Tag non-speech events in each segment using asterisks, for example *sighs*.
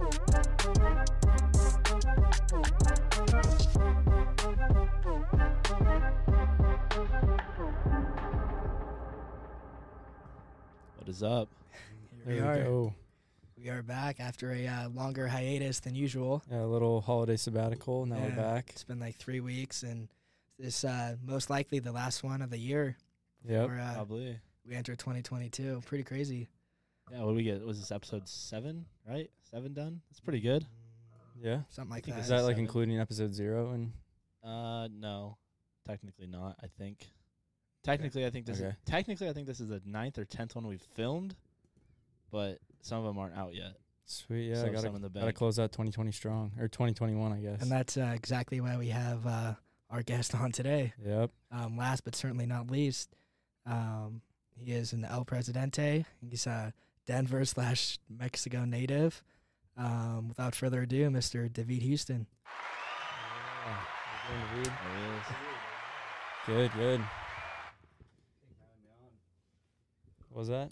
What is up? Here There we we are. go. We are back after a uh, longer hiatus than usual. Yeah, a little holiday sabbatical. Now we're back. It's been like three weeks, and this uh, most likely the last one of the year. Yeah, uh, Probably. we enter 2022. Pretty crazy. Yeah. What do we get? Was this episode seven? Right? Seven done. That's pretty good. Yeah. Something like that. Is this that like including episode zero? And Uh, no, technically not. I think. Technically, I think this. Is, Okay. technically, I think this is the ninth or tenth one we've filmed, but some of them aren't out yet. sweet. Yeah. So I gotta, some in the gotta bank. close out 2020 strong or 2021, I guess. and that's uh, exactly why we have uh, our guest on today. yep. Um, last but certainly not least, um, he is an El Presidente. He's a Denver slash Mexico native. Um, without further ado, Mr. David Houston. There he is. Good. Good. What was that?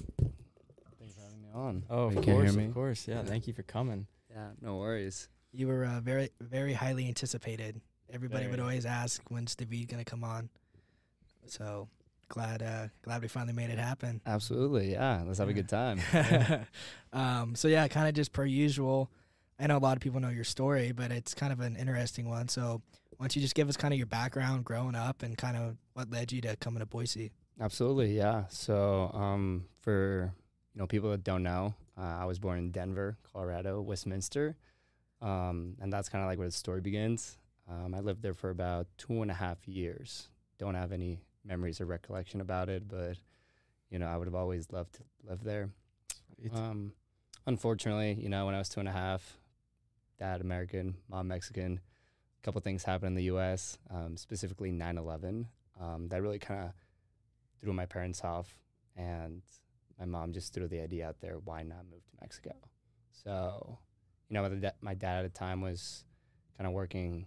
Thanks for having me on. Oh, of You can't course. hear me? Of course. Yeah. Thank you for coming. Yeah, no worries. You were uh, very, very highly anticipated. Everybody would always ask, "When's David gonna come on?" So glad, uh, glad we finally made it happen. Absolutely, yeah. Let's have a good time. *laughs* um, so yeah, kind of just per usual. I know a lot of people know your story, but it's kind of an interesting one. So why don't you just give us kind of your background growing up and kind of what led you to coming to Boise? Absolutely, yeah. So, um, for you know people that don't know, uh, I was born in Denver, Colorado, Westminster, um, and that's kind of like where the story begins. Um, I lived there for about two and a half years. Don't have any memories or recollection about it, but you know I would have always loved to live there. Um, unfortunately, you know, when I was two and a half, dad American, mom Mexican, a couple things happened in the U.S., um, specifically 9/11. Um, that really kind of threw my parents off, and my mom just threw the idea out there: why not move to Mexico? So, you know, my, my dad at the time was kind of working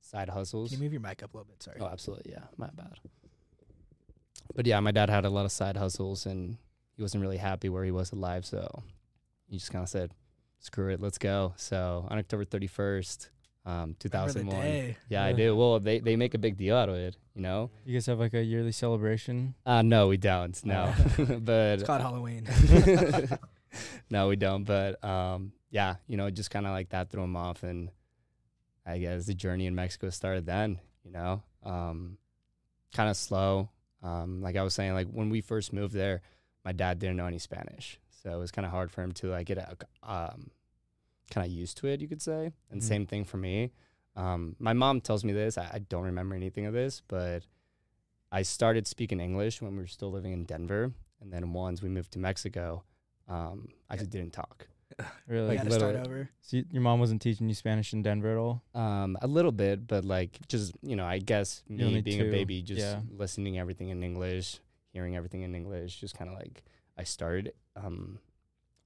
side hustles. Can you move your mic up a little bit? Sorry. Oh, absolutely. Yeah, my bad. But yeah, my dad had a lot of side hustles and he wasn't really happy where he was alive. So he just kind of said, screw it, let's go. So on October 31st, um, 2001. day. Yeah, I do. Well, they, they make a big deal out of it, you know? You guys have like a yearly celebration. Uh, no, we don't. No. *laughs* but It's called Halloween. *laughs* *laughs* no, we don't. But um, yeah, you know, just kind of like that threw him off, and I guess the journey in Mexico started then. You know, um, kind of slow. Um, like I was saying, like when we first moved there, my dad didn't know any Spanish, so it was kind of hard for him to like get a, um, kind of used to it, you could say. And Mhm. same thing for me. Um, my mom tells me this. I, I don't remember anything of this, but I started speaking English when we were still living in Denver, and then once we moved to Mexico, um, I Yeah. just didn't talk. *laughs* Really? we like got to start over. So y- your mom wasn't teaching you Spanish in Denver at all? Um, a little bit, but like just you know, I guess me only being two, a baby, just yeah. listening everything in English, hearing everything in English, just kind of like I started um,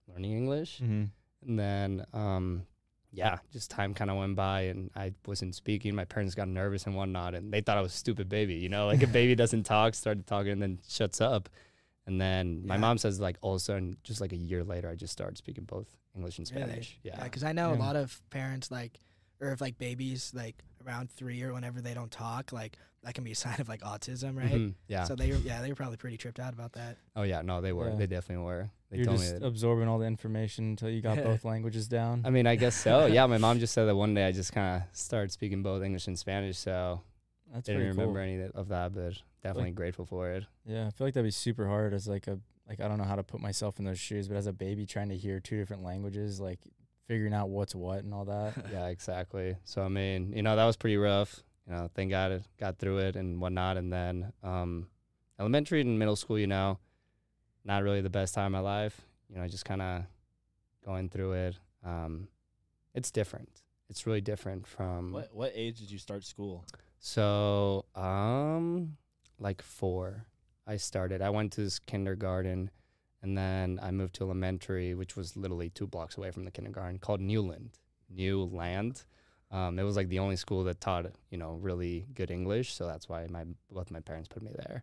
learning English, Mm-hmm. And then um, yeah, just time kind of went by, and I wasn't speaking. My parents got nervous and whatnot, and they thought I was a stupid baby. You know, like a baby doesn't talk, started talking, and then shuts up. And then my mom says like also, and just like a year later, I just started speaking both English and Spanish. Yeah, Yeah. because I know a lot of parents like, or if like babies like around three or whenever they don't talk, like that can be a *laughs* sign of like autism, right? Mhm, Yeah. So they were, yeah, they were probably pretty tripped out about that. Oh yeah, no, they were. Yeah. They definitely were. They You're told just me absorbing all the information until you got *laughs* both languages down. I mean, I guess so. *laughs* Yeah, my mom just said that one day I just kind of started speaking both English and Spanish, so That's didn't pretty remember cool. any of that, but definitely grateful for it. Yeah, I feel like that'd be super hard as like a like I don't know how to put myself in those shoes, but as a baby trying to hear two different languages, like figuring out what's what and all that. *laughs* yeah, exactly. So I mean, you know, that was pretty rough. You know, thank God it got through it and whatnot. And then um, elementary and middle school, you know, not really the best time of my life. You know, just kind of going through it. Um, it's different. It's really different from What what age did you start school? So, um, like four. I started. I went to this kindergarten, and then I moved to elementary, which was literally two blocks away from the kindergarten, called Newland. New Land. Um, it was like the only school that taught you know really good English, so that's why my both my parents put me there.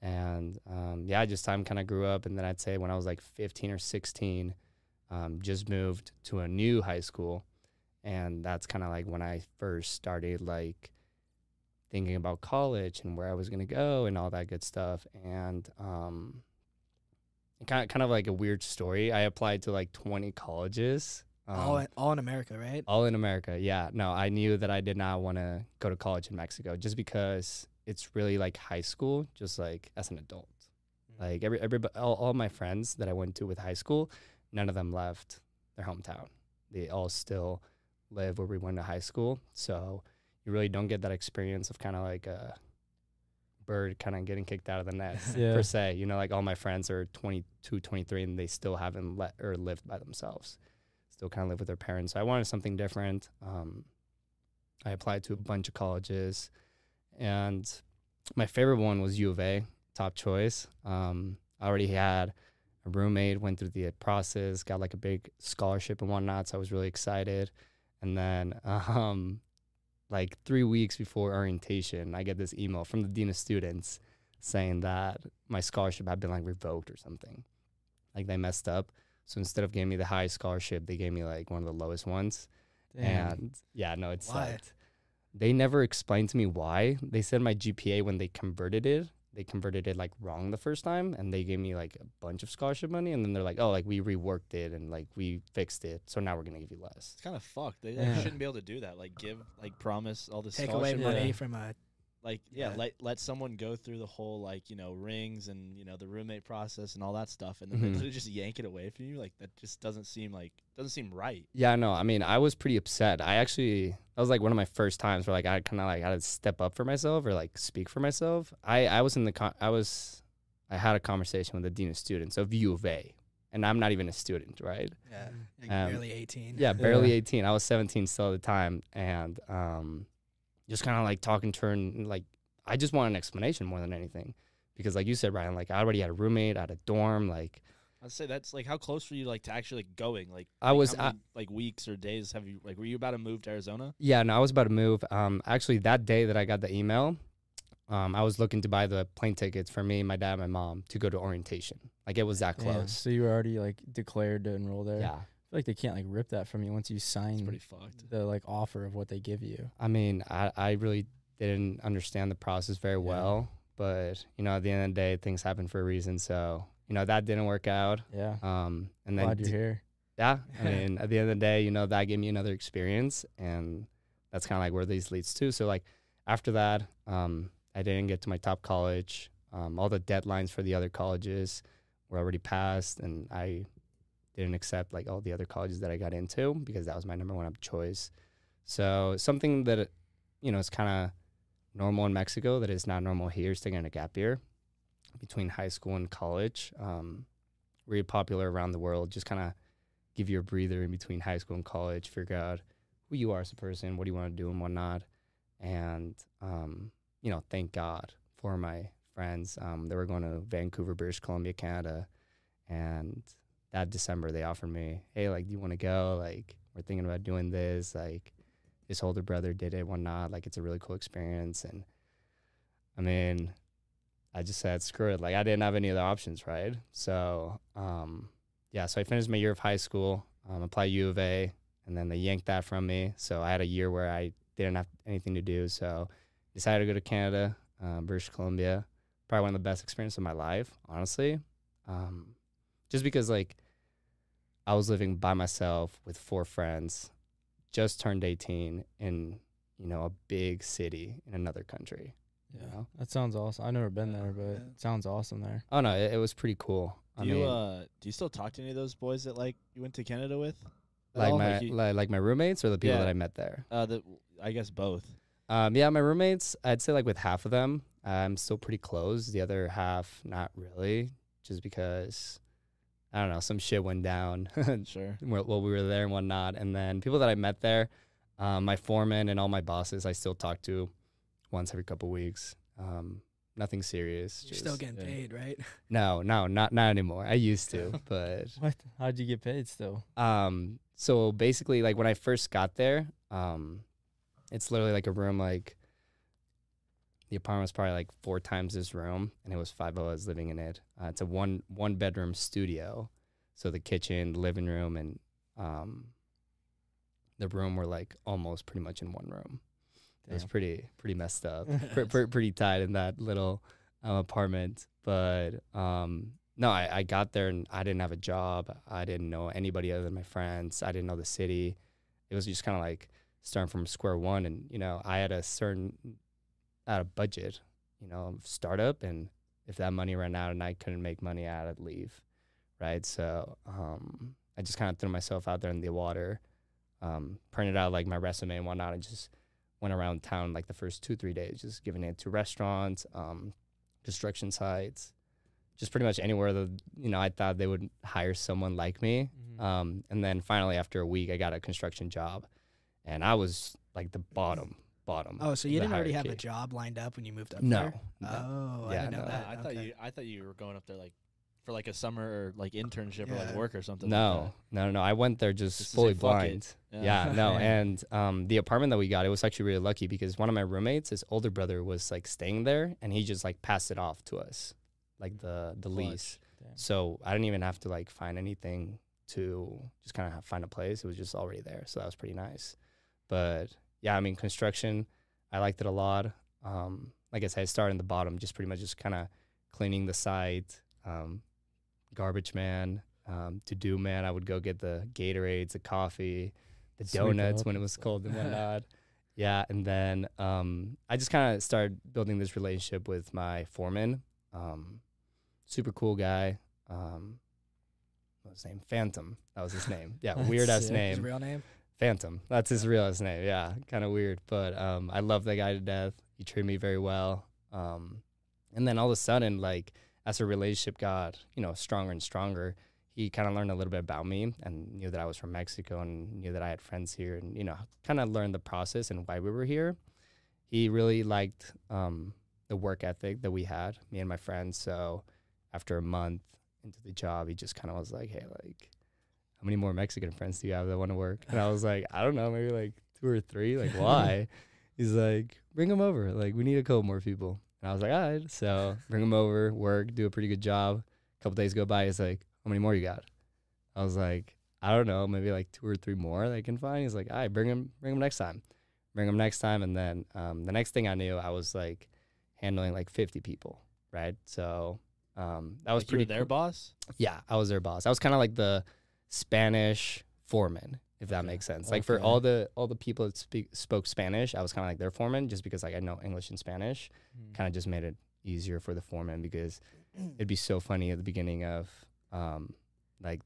And um, yeah, just time kind of grew up, and then I'd say when I was like 15 or 16, um, just moved to a new high school, and that's kind of like when I first started like thinking about college and where I was gonna go and all that good stuff. And um, kind of kind of like a weird story. I applied to like 20 colleges. Um, all in, all in America, right? all in America. Yeah. No, I knew that I did not want to go to college in Mexico just because it's really like high school, just like as an adult. Mm-hmm. Like every everybody, all, all my friends that I went to with high school, none of them left their hometown. They all still live where we went to high school. So you really don't get that experience of kind of like a bird kind of getting kicked out of the nest *laughs* Yeah. per se. You know, like all my friends are 22, 23 and they still haven't let or lived by themselves. Still kind of live with their parents. So I wanted something different. Um, I applied to a bunch of colleges and my favorite one was U of A, top choice. Um, I already had a roommate, went through the process, got like a big scholarship and whatnot. So I was really excited. And then, *laughs* um, like three weeks before orientation, I get this email from the dean of students saying that my scholarship had been like revoked or something. Like they messed up. So instead of giving me the highest scholarship, they gave me like one of the lowest ones. Damn. And yeah, no, it's Why? sucked. They never explained to me why. They said my GPA when they converted it, they converted it like wrong the first time, and they gave me like a bunch of scholarship money, and then they're like, "Oh, like we reworked it and like we fixed it, so now we're gonna give you less." It's kind of fucked. They, Yeah. shouldn't be able to do that. Like give, like promise all this Take away money money. from a Like yeah, Yeah. let let someone go through the whole like you know rings and you know the roommate process and all that stuff, and then Mhm. they just yank it away from you. Like that just doesn't seem like doesn't seem right. Yeah, no, I mean, I was pretty upset. I actually, that was like one of my first times where like I kind of like had to step up for myself or like speak for myself. I, I was in the, con- I was, I had a conversation with the dean of students of U of A, and I'm not even a student, right? yeah, like Um, barely 18. Yeah, barely Yeah. *laughs* 18. I was 17 still at the time, and um, just kind of like talking to her and like I just want an explanation more than anything, because like you said, Ryan, like I already had a roommate, I had a dorm, like I'd say that's like how close were you like to actually like going? Like I like, was- how many, like weeks or days have you like were you about to move to Arizona? Yeah, no, I was about to move. Um, actually, that day that I got the email, um, I was looking to buy the plane tickets for me, my dad, and my mom to go to orientation. Like it was that Damn. close. So you were already like declared to enroll there. Yeah. I feel like they can't like rip that from you once you It's sign pretty fucked. the like offer of what they give you. I mean, I, I really didn't understand the process very Yeah. well, but you know, at the end of the day, things happen for a reason. So you know, that didn't work out. Yeah. Um, and then Glad you're d- here. yeah, *laughs* I mean, at the end of the day, you know, that gave me another experience, and that's kind of like where these leads to. So like after that, um, I didn't get to my top college. Um, all the deadlines for the other colleges were already passed, and I didn't accept like all the other colleges that I got into because that was my number one choice. So something that you know is kind of normal in Mexico that is not normal here is taking a gap year between high school and college. Um, really popular around the world. Just kind of give you a breather in between high school and college, figure out who you are as a person, what do you want to do and whatnot. And, um, you know, thank God for my friends. Um, they were going to Vancouver, British Columbia, Canada. And that December, they offered me, hey, like, do you want to go? Like, we're thinking about doing this. Like, his older brother did it, whatnot. Like, it's a really cool experience. And I mean, I just said, screw it. Like, I didn't have any other options, right? So, um, yeah, so I finished my year of high school, um, applied U of A, and then they yanked that from me. So I had a year where I didn't have anything to do. So decided to go to Canada, uh, British Columbia. Probably one of the best experiences of my life, honestly. Um, just because like I was living by myself with four friends, just turned 18 in, you know, a big city in another country. you Yeah. know? That sounds awesome. I've never been there, but Yeah. it sounds awesome there. Oh no, it, it was pretty cool. I Do you mean, uh do you still talk to any of those boys that like you went to Canada with? like all? my you- like, like my roommates or the people Yeah. that I met there. uh the I guess both. Um, yeah, my roommates, I'd say like with half of them, I'm still pretty close. The other half, not really, just because I don't know, some shit went down *laughs* Sure. while while we were there and whatnot. And then people that I met there, um, my foreman and all my bosses, I still talk to once every couple weeks. Um, nothing serious. You're still getting yeah. paid, right? *laughs* no, no, not not anymore. I used to, *laughs* but What? How'd you get paid still? um, so basically, like when I first got there, um, it's literally like a room like the apartment was probably like four times this room, and it was five of us living in it. Uh, it's a one one bedroom studio, so the kitchen, the living room, and um, the room were like almost pretty much in one room. It was pretty pretty messed up, *laughs* Pre- pre- pretty tight in that little um, apartment. But um, no, I, I got there and I didn't have a job. I didn't know anybody other than my friends. I didn't know the city. It was just kind of like starting from square one. And you know, I had a certain out of budget, you know, startup, and if that money ran out and I couldn't make money, out, I had to leave, right? So um, I just kind of threw myself out there in the water, um, printed out like my resume and whatnot, and just went around town like the first two three days, just giving it to restaurants, um, construction sites, just pretty much anywhere that you know I thought they would hire someone like me. Mm-hmm. Um, and then finally after a week, I got a construction job, and I was like the bottom bottom. Oh, so you didn't already have a job lined up when you moved up No, there? no. Oh, I Yeah, didn't know no. that. I thought Okay. you I thought you were going up there like for like a summer or like internship or like work or something. No, no, no, no. I went there just, Just fully "Fuck it." blind. Yeah. Yeah, no. *laughs* And um, the apartment that we got, it was actually really lucky because one of my roommates, his older brother, was like staying there, and he just like passed it off to us, like the the lease. Damn. So I didn't even have to like find anything to just kind of find a place. It was just already there, so that was pretty nice. But yeah, I mean, construction, I liked it a lot. Um, like I said, I started in the bottom, just pretty much just kind of cleaning the site, um, garbage man, um, to do man. I would go get the Gatorades, the coffee, the Sweep donuts up when it was cold and *laughs* whatnot. yeah, and then um, I just kind of started building this relationship with my foreman. Um, super cool guy. Um, what was his name? Phantom. That was his name. Yeah, *laughs* weird ass sick. His name. real name? Phantom. That's his real name. Yeah, kind of weird, but um, I love that guy to death. He treated me very well. Um, and then all of a sudden, like as our relationship got, you know, stronger and stronger, he kind of learned a little bit about me and knew that I was from Mexico and knew that I had friends here and you know, kind of learned the process and why we were here. He really liked um, the work ethic that we had, me and my friends. So after a month into the job, he just kind of was like, "Hey, like." How many more Mexican friends do you have that want to work? And I was like, *laughs* I don't know, maybe like two or three. Like, why? *laughs* He's like, bring them over. Like, we need a couple more people. And I was like, all right. So bring them over, work, do a pretty good job. A couple days go by. He's like, how many more you got? I was like, I don't know, maybe like two or three more they can find. He's like, all right, bring them, bring them next time. Bring them next time. And then um, the next thing I knew, I was like handling like 50 people, right? So um, that was Like, pretty their cool. boss. Yeah, I was their boss. I was kind of like the Spanish foreman, if that Okay. makes sense. Like for all the all the people that speak spoke Spanish, I was kind of like their foreman, just because like I know English and Spanish. Mm. Kind of just made it easier for the foreman because it'd be so funny at the beginning of um like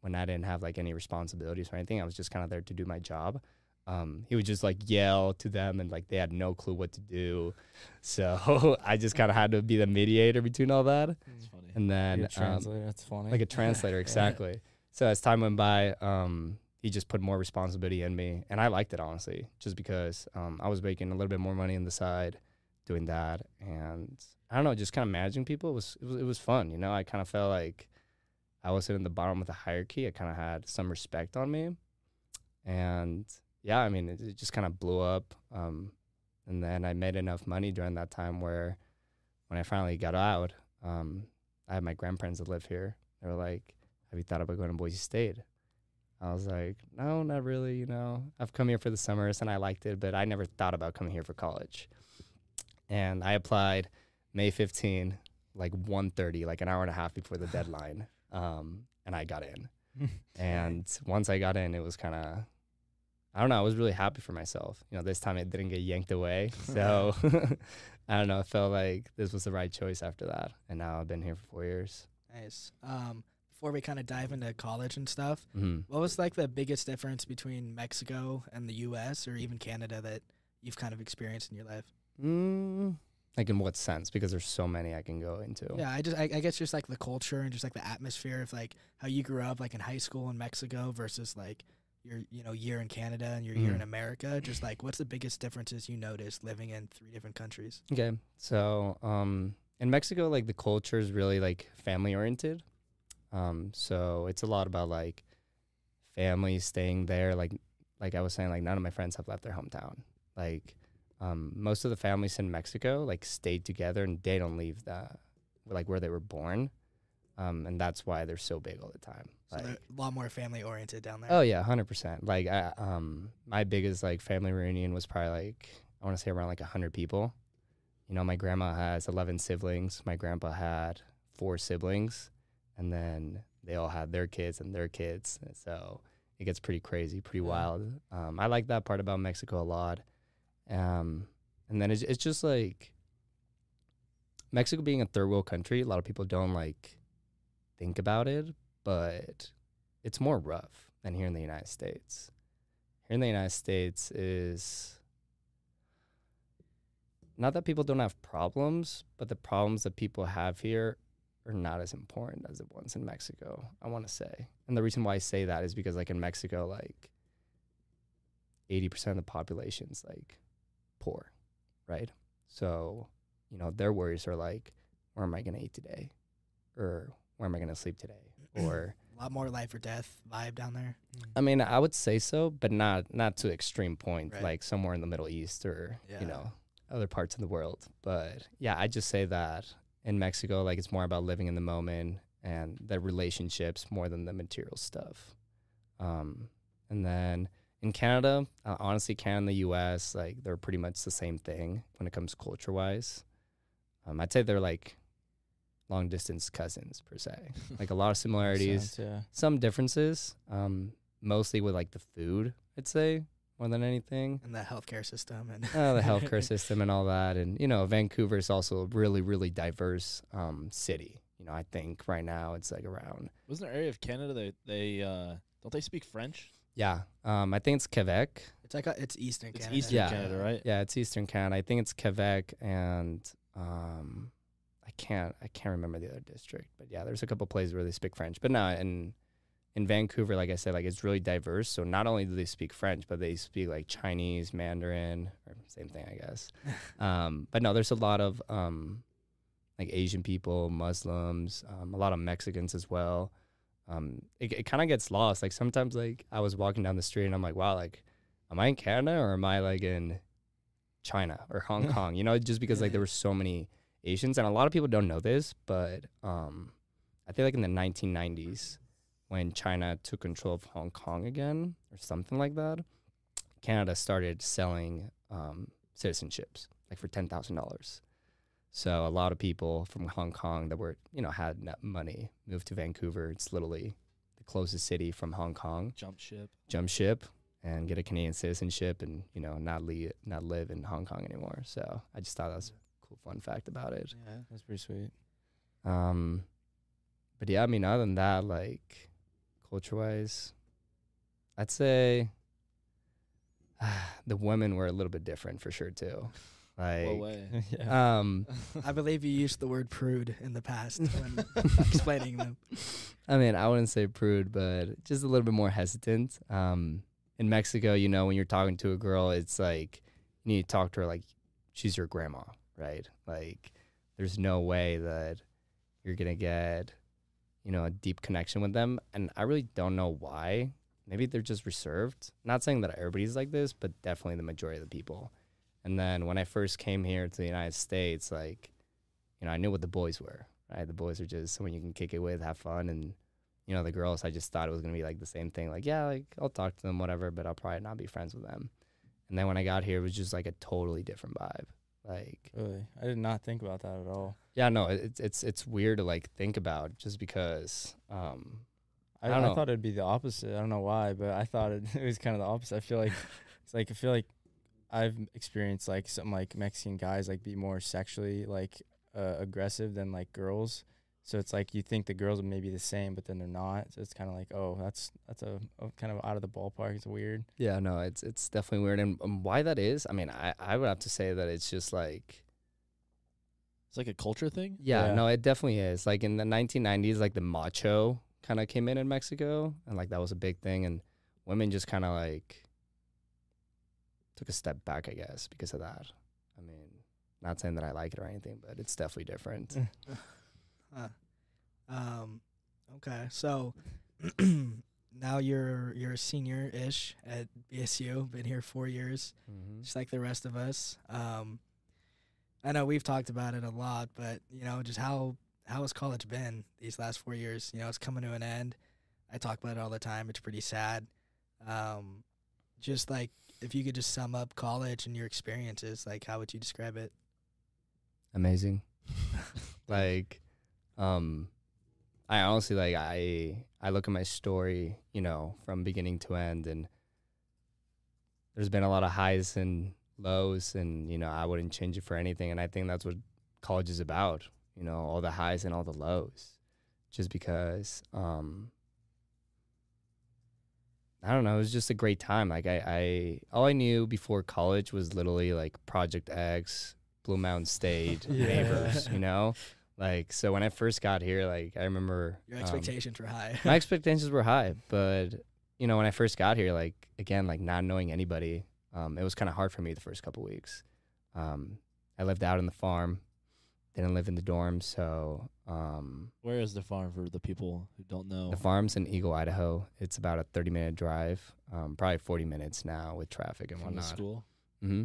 when I didn't have like any responsibilities or anything. I was just kind of there to do my job. Um, he would just like yell to them and like they had no clue what to do. So *laughs* I just kind of had to be the mediator between all that. It's funny. And then Like a um, translator. That's funny. like a translator *laughs* exactly so as time went by um he just put more responsibility in me and i liked it honestly just because um i was making a little bit more money on the side doing that and i don't know just kind of managing people was it was, it was fun you know? I kind of felt like i wasn't in the bottom of the hierarchy i kind of had some respect on me and yeah i mean it, it just kind of blew up um and then i made enough money during that time where when i finally got out um i had my grandparents that live here. They were like have you thought about going to Boise State? I was like, no, not really. You know, I've come here for the summers and I liked it, but I never thought about coming here for college. And I applied May 15, like 1.30, like an hour and a half before the *laughs* deadline. Um, and I got in. *laughs* and once I got in, it was kind of, I don't know, I was really happy for myself. You know, this time it didn't get yanked away. *laughs* So I don't know, I felt like this was the right choice after that. And now I've been here for four years. Nice. Um, before we kind of dive into college and stuff, Mhm. what was like the biggest difference between Mexico and the U.S. or even Canada that you've kind of experienced in your life? Mm, like in what sense? Because there's so many I can go into. Yeah, I just I, I guess just like the culture and just like the atmosphere of like how you grew up like in high school in Mexico versus like your you know year in Canada and your year in Mhm. America? Just like what's the biggest differences you noticed living in three different countries? Okay. So, um, in Mexico, like the culture is really like family oriented. Um, so it's a lot about like families staying there. Like, like I was saying, like none of my friends have left their hometown. Like, um, most of the families in Mexico like stayed together and they don't leave the like where they were born. Um, and that's why they're so big all the time. So Like, a lot more family oriented down there. Oh yeah, hundred percent. Like I, um, my biggest like family reunion was probably like I want to say around like hundred people. You know, my grandma has eleven siblings. My grandpa had four siblings, and then they all have their kids and their kids. So it gets pretty crazy, pretty wild. Um, I like that part about Mexico a lot. Um, and then it's it's just like Mexico being a third world country. A lot of people don't like think about it, but it's more rough than here in the United States. Here in the United States is not that people don't have problems, but the problems that people have here are not as important as the ones in Mexico, I want to say. And the reason why I say that is because like in Mexico like 80% of the population's like poor, right? So, you know, their worries are like where am I going to eat today? Or where am I going to sleep today? *clears throat* Or A lot more life or death vibe down there. I mean, I would say so, but not not to extreme point, Right. like somewhere in the Middle East or Yeah. you know other parts of the world. But yeah, I just say that in Mexico, like it's more about living in the moment and the relationships more than the material stuff. Um, and then in Canada, uh, honestly, Canada and the U.S. like they're pretty much the same thing when it comes culture wise. Um, I'd say they're like long distance cousins per se, *laughs* like a lot of similarities yeah. some differences, um, mostly with like the food, I'd say, more than anything. And the healthcare system and Uh, the healthcare *laughs* system and all that. And, you know, Vancouver is also a really, really diverse um, city. You know, I think right now it's like around, Wasn't there an area of Canada that they uh don't they speak French? yeah, um, I think it's Quebec. it's like a, it's Eastern It's Canada. Eastern Yeah. Canada, right? Yeah, it's Eastern Canada. I think it's Quebec and um, I can't I can't remember the other district, but yeah, there's a couple places where they speak French. But no, in in Vancouver, like I said, like it's really diverse. So not only do they speak French, but they speak like Chinese, Mandarin, or same thing, I guess. *laughs* um, but no, there's a lot of um, like Asian people, Muslims, um, a lot of Mexicans as well. Um, it it kind of gets lost. Like sometimes, like I was walking down the street and I'm like, wow, like, am I in Canada or am I like in China or Hong *laughs* Kong? You know, just because like there were so many Asians and a lot of people don't know this, but um, I think like in the 1990s when China took control of Hong Kong again or something like that, Canada started selling um, citizenships like for ten thousand dollars. So a lot of people from Hong Kong that were you know had money moved to Vancouver. It's literally the closest city from Hong Kong. Jump ship. Jump ship and get a Canadian citizenship and you know not leave, not live in Hong Kong anymore. So I just thought that was a cool fun fact about it. Yeah, that's pretty sweet. Um, but yeah, I mean, other than that, like culture wise, I'd say *sighs* the women were a little bit different for sure too. Like, What way? *laughs* yeah. *laughs* um, I believe you used the word prude in the past *laughs* when explaining them. I mean, I wouldn't say prude, but just a little bit more hesitant. Um, in Mexico, you know, when you're talking to a girl, it's like you need to talk to her like she's your grandma, right? Like, there's no way that you're gonna get, you know, a deep connection with them. And I really don't know why. Maybe they're just reserved. Not saying that everybody's like this, but definitely the majority of the people. And then when I first came here to the United States, like, you know, I knew what the boys were, right? The boys are just someone you can kick it with, have fun, and you know, the girls, I just thought it was gonna be like the same thing. Like, yeah, like I'll talk to them, whatever, but I'll probably not be friends with them. And then when I got here, it was just like a totally different vibe. Like, Really, I did not think about that at all. yeah, no, it's it's it's weird to like think about just because. Um, I, I I, thought it'd be the opposite. I don't know why, but I thought it, *laughs* it was kind of the opposite. I feel like *laughs* it's like I feel like I've experienced like some like Mexican guys like be more sexually like uh, aggressive than like girls. So it's like you think the girls may be the same, but then they're not. So it's kind of like, oh, that's that's a, a kind of out of the ballpark. It's weird. yeah, no, it's it's definitely weird, and um, why that is, I mean, I I would have to say that it's just like It's like a culture thing. Yeah, Yeah. no, it definitely is. Like in the 1990s, like the macho kind of came in in Mexico, and like that was a big thing. And women just kind of like took a step back, I guess, because of that. I mean, not saying that I like it or anything, but it's definitely different. *laughs* Huh. Um, okay, so *clears throat* now you're you're a senior ish at BSU. Been here four years, mm-hmm. just like the rest of us. Um, I know we've talked about it a lot, but you know, just how how has college been these last four years? You know, it's coming to an end. I talk about it all the time. It's pretty sad. Um, just like if you could just sum up college and your experiences, like how would you describe it? Amazing. *laughs* like, um, I honestly like I I look at my story, you know, from beginning to end, and there's been a lot of highs and lows, and you know, I wouldn't change it for anything. And I think that's what college is about, you know, all the highs and all the lows, just because, um, I don't know, it was just a great time. Like I, I all I knew before college was literally like Project X, Blue Mountain State, *laughs* Yeah. neighbors, you know? Like so when I first got here, like I remember Your um, expectations were high. my *laughs* expectations were high, but you know, when I first got here, like again, like not knowing anybody, um, it was kind of hard for me the first couple weeks. Um, I lived out in the farm, didn't live in the dorms, so um, Where is the farm for the people who don't know? the farm's in Eagle, Idaho. It's about a thirty minute drive, um, probably forty minutes now with traffic and from the whatnot. school. hmm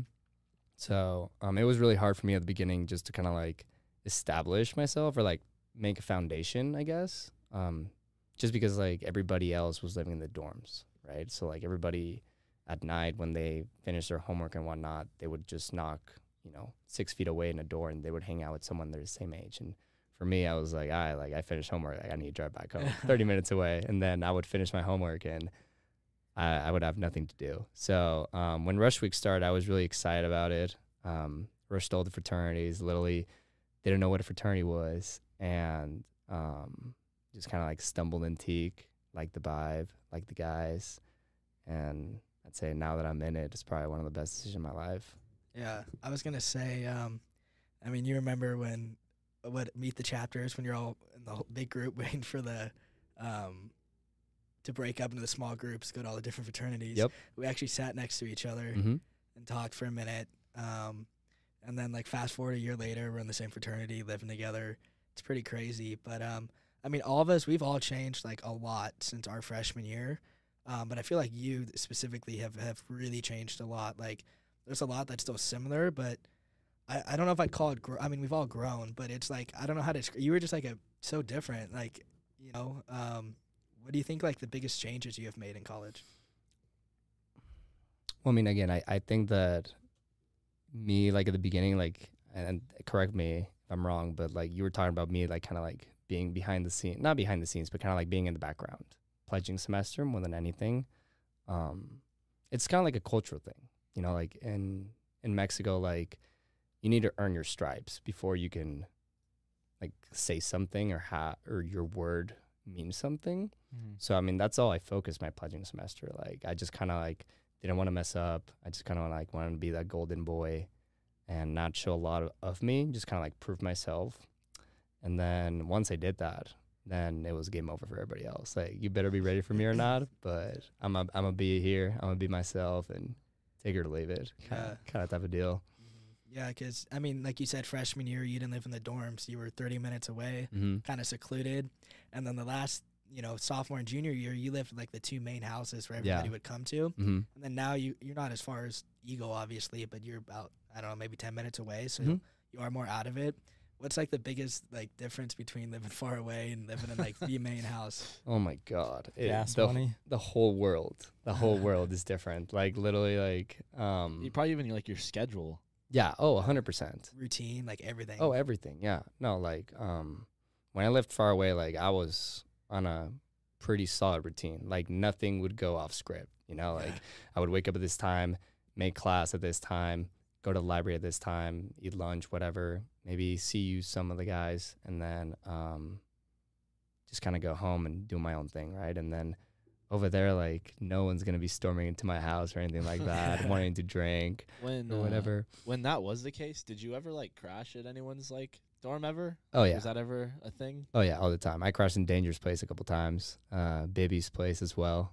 So um, it was really hard for me at the beginning just to kind of like establish myself or like make a foundation, I guess. Um, just because like everybody else was living in the dorms, right? So like everybody at night when they finished their homework and whatnot, they would just knock, you know, six feet away in a door and they would hang out with someone their same age. And for me, I was like, I like I finished homework, like I need to drive back home, *laughs* thirty minutes away, and then I would finish my homework and I, I would have nothing to do. So um, when Rush Week started, I was really excited about it. Um, rushed all the fraternities, literally didn't know what a fraternity was, and um, just kind of like stumbled in Teak, like the vibe, like the guys, and I'd say now that I'm in it, it's probably one of the best decisions of my life. Yeah, I was gonna say. Um, I mean, you remember when what meet the chapters when you're all in the whole big group *laughs* waiting for the um to break up into the small groups, go to all the different fraternities. Yep. We actually sat next to each other Mm-hmm. and talked for a minute. Um, and then like fast forward a year later, we're in the same fraternity, living together. It's pretty crazy. But um, I mean, all of us, we've all changed like a lot since our freshman year. Um, but I feel like you specifically have have really changed a lot. Like, there's a lot that's still similar, but I, I don't know if I'd call it. Gro- I mean, we've all grown, but it's like I don't know how to. You were just like a so different. Like, you know, um, what do you think like the biggest changes you have made in college? Well, I mean, again, I, I think that me, like at the beginning, like, and correct me if I'm wrong, but like you were talking about me, like kind of like being behind the scene, not behind the scenes, but kind of like being in the background, pledging semester more than anything. Um, it's kind of like a cultural thing, you know, like in in Mexico, like you need to earn your stripes before you can like say something or ha or your word means something. So I mean, that's all I focused my pledging semester. Like I just kind of like didn't want to mess up. I just kind of like wanted to be that golden boy and not show a lot of, of me. Just kind of like prove myself. And then once I did that, then it was game over for everybody else. Like you better be ready for me or not. *laughs* But I'm a, I'm gonna be here. I'm gonna be myself and take it or leave it. Kind of Yeah. kind of type of deal. Yeah, because I mean, like you said, freshman year you didn't live in the dorms. You were 30 minutes away, Mm-hmm. kind of secluded. And then the last, you know, sophomore and junior year, you lived like the two main houses where Yeah. everybody would come to. Mm-hmm. And then now you you're not as far as Eagle, obviously, but you're about I don't know maybe 10 minutes away, so Mhm. you are more out of it. What's like the biggest like difference between living far away and living in like the main house? *laughs* Oh my god. It- Gas the, money. the whole world. The whole *laughs* world is different. Like literally like um You probably even like your schedule. Yeah. Oh, hundred percent. Routine, like everything. Oh, everything. Yeah. No, like um, when I lived far away, like I was on a pretty solid routine. Like nothing would go off script. You know, like I would wake up at this time, make class at this time, go to the library at this time, eat lunch, whatever. Maybe see you some of the guys, and then um, just kind of go home and do my own thing, right? And then over there, like no one's gonna be storming into my house or anything like that, *laughs* wanting to drink When or uh, whatever. when that was the case, did you ever like crash at anyone's like dorm ever? Oh yeah. Was that ever a thing? Oh yeah, all the time. I crashed in Danger's place a couple times. Uh, Baby's place as well.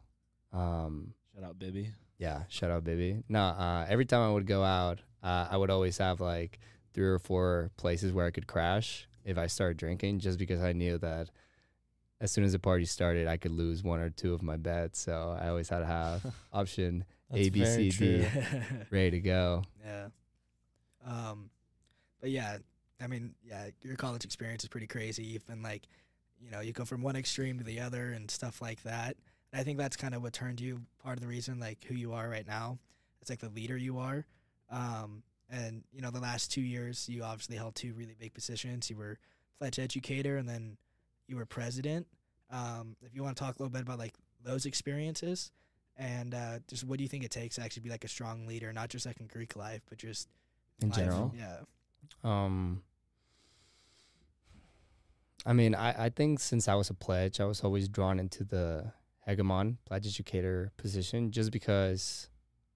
Um, Shout out, Bibby. yeah, shout out, baby. No, uh, every time I would go out, uh, I would always have like three or four places where I could crash if I started drinking, just because I knew that as soon as the party started, I could lose one or two of my bets. So I always had to have *laughs* option A, B, C, D. ready to go. *laughs* yeah. Um, but yeah, I mean, yeah, your college experience is pretty crazy. You've been like, you know, you go from one extreme to the other and stuff like that. And I think that's kind of what turned you part of the reason, like who you are right now. It's like the leader you are. Um, and you know, the last two years, you obviously held two really big positions. You were pledge educator, and then you were president. Um, if you want to talk a little bit about like those experiences, and uh, just what do you think it takes to actually be like a strong leader, not just like in Greek life, but just In life? general? Yeah. Um, I mean, I, I think since I was a pledge, I was always drawn into the hegemon pledge educator position just because,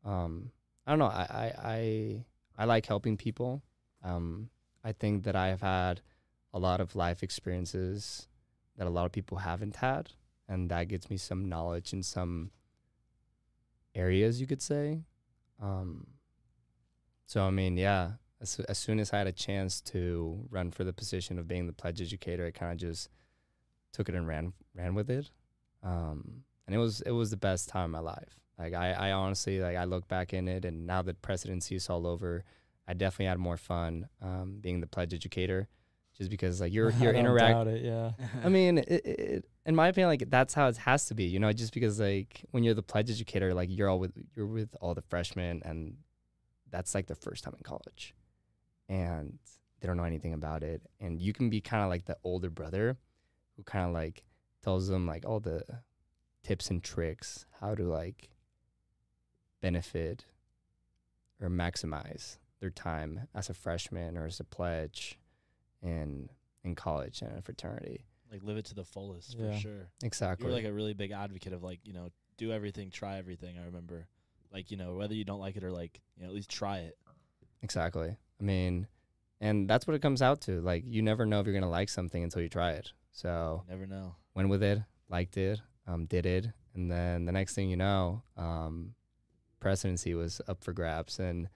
um, I don't know, I, I, I, I like helping people. Um, I think that I have had a lot of life experiences that a lot of people haven't had, and that gives me some knowledge in some areas, you could say. Um, so I mean, yeah, as, as soon as I had a chance to run for the position of being the pledge educator, I kind of just took it and ran ran with it. Um, and it was it was the best time of my life. Like I, I honestly like I look back in it, and now that presidency is all over, I definitely had more fun um, being the pledge educator, just because like you're *laughs* I you're don't it, yeah. *laughs* I mean, it, it, in my opinion, like that's how it has to be. You know, just because like when you're the pledge educator, like you're all with you're with all the freshmen, and that's like the first time in college, and they don't know anything about it, and you can be kind of like the older brother, who kind of like tells them like all the tips and tricks how to like benefit or maximize their time as a freshman or as a pledge in in college and a fraternity. Like live it to the fullest Yeah. for sure. Exactly. You were like a really big advocate of like you know do everything, try everything. I remember, like you know whether you don't like it or like you know at least try it. exactly. I mean, and that's what it comes out to. Like you never know if you're gonna like something until you try it. So never know. went with it, liked it, um, did it, and then the next thing you know, um, presidency was up for grabs. And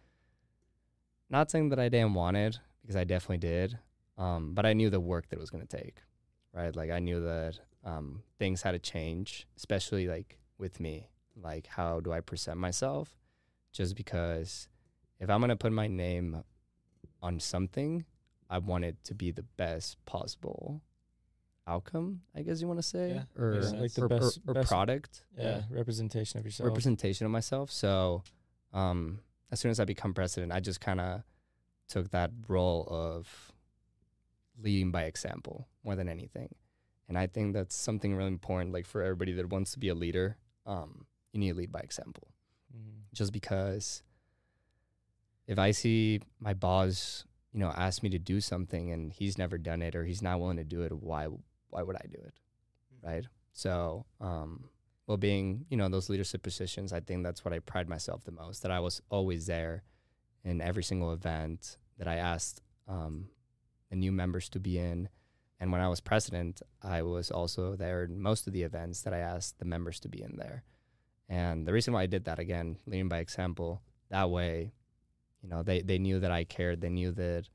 not saying that I damn wanted because I definitely did, um, but I knew the work that it was going to take, right? Like I knew that um, things had to change, especially like with me. Like how do I present myself? Just because if I'm going to put my name on something, I want it to be the best possible outcome, I guess you want to say, Yeah, or, like the or, or- best, or best product yeah, Yeah. representation of yourself. representation of myself. So, um, as soon as I become president, I just kind of took that role of leading by example more than anything. And I think that's something really important, like for everybody that wants to be a leader. Um, you need to lead by example Mhm. just because if I see my boss, you know, ask me to do something and he's never done it or he's not willing to do it, why why would I do it? Right? So, um well being, you know, those leadership positions, I think that's what I pride myself the most, that I was always there in every single event that I asked um the new members to be in. And when I was president, I was also there in most of the events that I asked the members to be in there. And the reason why I did that again, leading by example, that way, you know, they, they knew that I cared. They knew that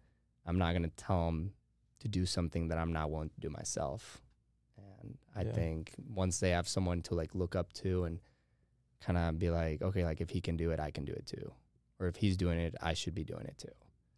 I'm not going to tell them to do something that I'm not willing to do myself. And I Yeah. think once they have someone to like look up to and kind of be like, okay, like if he can do it, I can do it too. Or if he's doing it, I should be doing it too.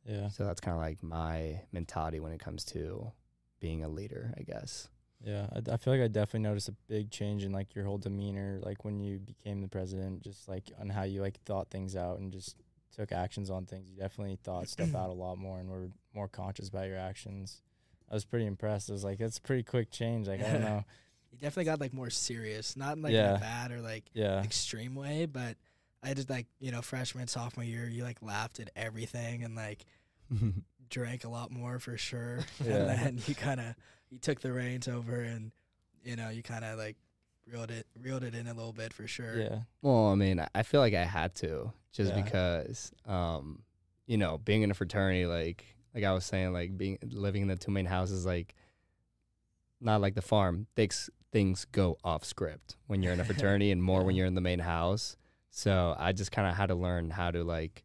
Yeah, So that's kind of like my mentality when it comes to being a leader, I guess. yeah. I feel like I definitely noticed a big change in like your whole demeanor, like when you became the president, just like on how you like thought things out and just took actions on things. You definitely thought stuff out a lot more and were more conscious about your actions. I was pretty impressed. I was like, that's a pretty quick change. Like I don't *laughs* know. You definitely got like more serious, not in like in Yeah. a bad or like Yeah, extreme way, but I just like you know freshman sophomore year, you like laughed at everything and like *laughs* drank a lot more for sure, Yeah. *laughs* and then you kind of you took the reins over and you know you kind of like reeled it reeled it in a little bit for sure. yeah, Well, I mean, I- I feel like I had to just Yeah. because, um, you know, being in a fraternity, like like I was saying, like being living in the two main houses, like not like the farm takes things go off script when you're in a *laughs* fraternity and more when you're in the main house. So I just kind of had to learn how to like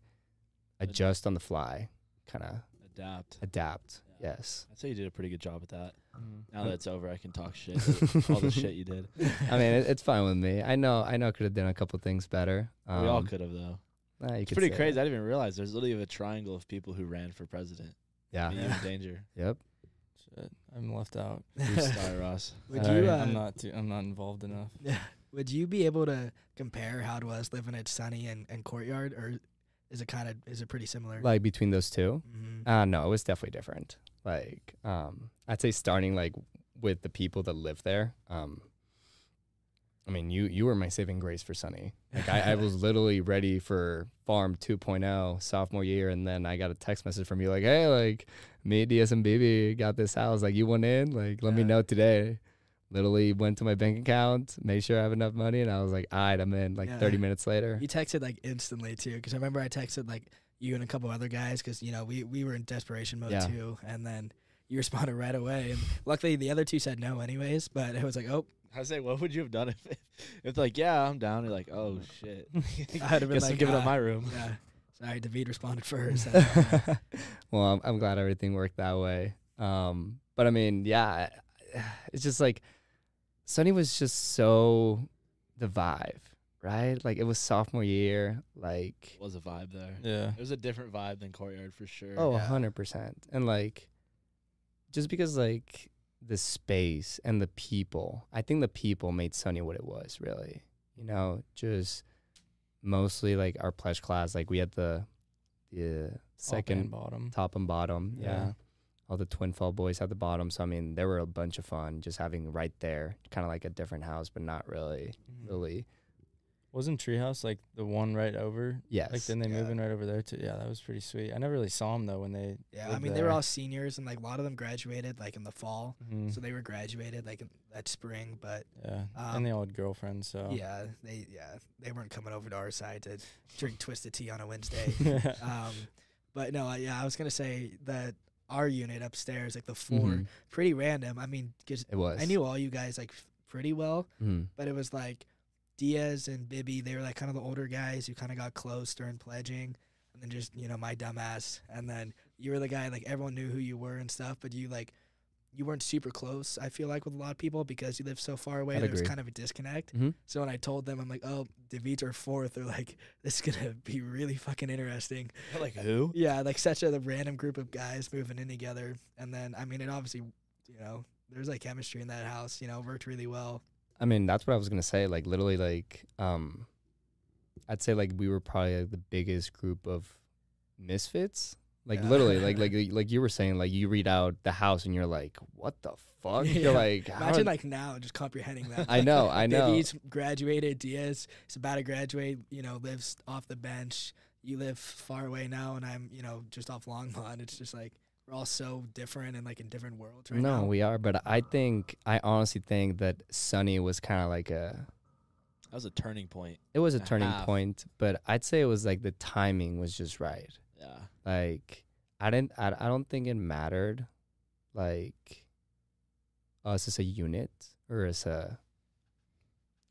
adjust on the fly, kind of Adapt. adapt. Yeah. Yes. I'd say you did a pretty good job at that. Mm. Now that it's over, I can talk shit. *laughs* all the shit you did. I mean, it, it's fine with me. I know. I know. I could have done a couple things better. we all Um, could have though. nah, you It's could pretty crazy. that. I didn't even realize there's literally a triangle of people who ran for president. Yeah. Me, you, and Danger. *laughs* Yep. Shit, I'm left out. *laughs* Sorry, Ross. Would Sorry, you? Uh, I'm not too. I'm not involved enough. Yeah. Would you be able to compare how it was living at Sunny and, and Courtyard, or is it kind of is it pretty similar? Like between those two. Mhm. Uh no, it was definitely different. Like, um, I'd say starting like with the people that live there. Um, I mean, you you were my saving grace for Sunny. Like, I, I was *laughs* literally ready for Farm 2.0 sophomore year, and then I got a text message from you like, "Hey, like, me, DS, and BB got this house. Like, you want in? Like, let me know today." Literally went to my bank account, made sure I have enough money, and I was like, "All right, I'm in." Like Yeah. 30 minutes later. You texted like instantly too, because I remember I texted like you and a couple other guys, because you know we we were in desperation mode Yeah. too, and then you *laughs* responded right away, and luckily the other two said no anyways, but it was like oh I say, what would you have done if, if like, yeah, I'm down. You're like, oh *laughs* shit. I'd have been Guess I'm like, giving up uh, my room. yeah, sorry, David responded first. *laughs* well, I'm, I'm glad everything worked that way. Um, but I mean, yeah, *sighs* it's just like Sunny was just so the vibe, right? Like it was sophomore year, like Was a vibe there. Yeah. It was a different vibe than Courtyard for sure. oh, a Yeah. hundred percent, and like just because like the space and the people, I think the people made Sunny what it was, really. You know, just mostly like our pledge class, like we had the the Top second and bottom. top and bottom. Yeah. Yeah. All the twin fall boys had the bottom. So I mean, they were a bunch of fun just having right there, kind of like a different house, but not really, Mhm. really. Wasn't Treehouse like the one right over? Yes. Like then they Yeah. moving right over there too. Yeah, that was pretty sweet. I never really saw them though when they. yeah, I lived mean they were all seniors, and like a lot of them graduated like in the fall, Mhm. so they were graduated like in, that spring, but yeah, um, and they all had girlfriends. So yeah, they yeah they weren't coming over to our side to drink *laughs* twisted tea on a Wednesday. *laughs* um, but no, yeah, I was gonna say that our unit upstairs, like the 4 Mhm. pretty random. I mean, 'cause It was. I knew all you guys like pretty well, Mhm. but it was like Diaz and Bibby. They were like kind of the older guys who kind of got close during pledging, and then just you know my dumbass, and then you were the guy like everyone knew who you were and stuff, but you like you weren't super close. I feel like with a lot of people because you live so far away. I'd there was kind of a disconnect. Mhm. So when I told them, I'm like, oh, David's are fourth. They're like, *laughs* this is gonna be really fucking interesting. like who? Yeah, like such a random group of guys moving in together, and then I mean, it obviously, you know, there's like chemistry in that house. You know, worked really well. I mean, that's what I was gonna say. Like literally, like um, I'd say like we were probably like, the biggest group of misfits. Like Yeah. literally, like *laughs* like like you were saying, like you read out the house and you're like, what the fuck? *laughs* Yeah. You're like, Imagine like now just comprehending that. I know, *laughs* I know. David's graduated. Diaz is about to graduate. You know, lives off the bench. You live far away now, and I'm you know just off Longmont. It's just like we're all so different and like in different worlds right no, now. we are, but I think I honestly think that Sunny was kind of like a. That was a turning point. It was a A turning half. point, but I'd say it was like the timing was just right. Yeah. Like I didn't, I, I don't think it mattered, like us as a unit or as a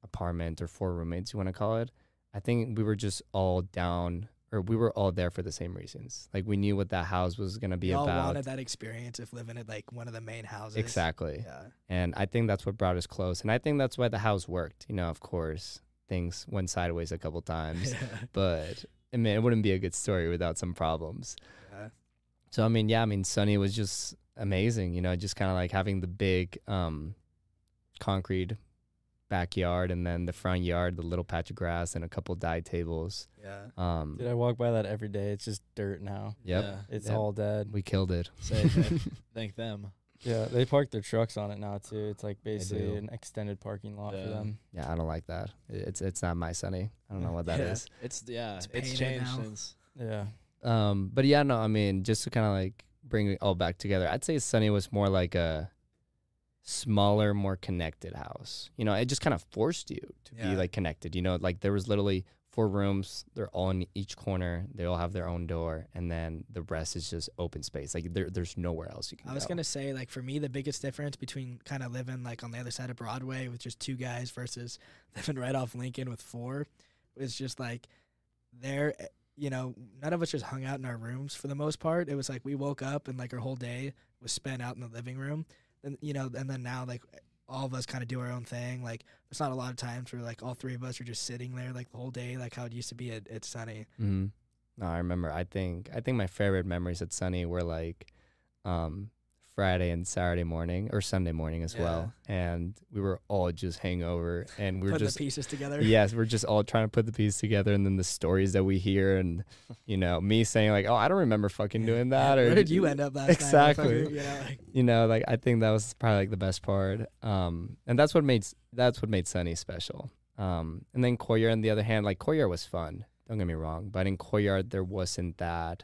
apartment or four roommates, you want to call it. I think we were just all down, or we were all there for the same reasons. Like we knew what that house was gonna be we all about. wanted that experience of living at like one of the main houses. Exactly. Yeah. And I think that's what brought us close. And I think that's why the house worked. You know, of course, things went sideways a couple times, *laughs* but I mean, it wouldn't be a good story without some problems. yeah. So I mean, yeah, I mean, Sunny was just amazing. You know, just kind of like having the big um, concrete backyard and then the front yard, the little patch of grass, and a couple dive tables. Yeah. Um, Dude, I walk by that every day. It's just dirt now. yep, Yeah. It's Yep. all dead. we killed it. Say thank, *laughs* thank them. Yeah, they park their trucks on it now too. It's like basically an extended parking lot Yeah. for them. Yeah, I don't like that. It's it's not my Sunny. I don't know what that Yeah. is. It's yeah. It's It's, changed now. since. Yeah. Um, but yeah, no, I mean, just to kind of like bring it all back together, I'd say Sunny was more like a smaller, more connected house. You know, it just kind of forced you to Yeah. be like connected. You know, like there was literally four rooms. They're all in each corner. They all have their own door, and then the rest is just open space. Like there, there's nowhere else you can. I was go. gonna say, like for me, the biggest difference between kind of living like on the other side of Broadway with just two guys versus *laughs* living right off Lincoln with four was just like there. eh, You know, none of us just hung out in our rooms for the most part. It was like we woke up and like our whole day was spent out in the living room, and you know, and then now like all of us kind of do our own thing. Like there's not a lot of times where like all three of us are just sitting there like the whole day, like how it used to be at, at Sunny. Mm-hmm. No, I remember. I think I think my favorite memories at Sunny were like um, Friday and Saturday morning or Sunday morning as well, and we were all just hangover, and we were Putting just the pieces together. *laughs* yes, we're just all trying to put the pieces together, and then the stories that we hear, and you know, me saying like, "Oh, I don't remember fucking doing that," or Where did you end up last Exactly. You know, like, you know, like I think that was probably like the best part. Um, and that's what made that's what made Sunny special. Um, and then Courtyard, on the other hand, like Courtyard was fun. Don't get me wrong, but in Courtyard there wasn't that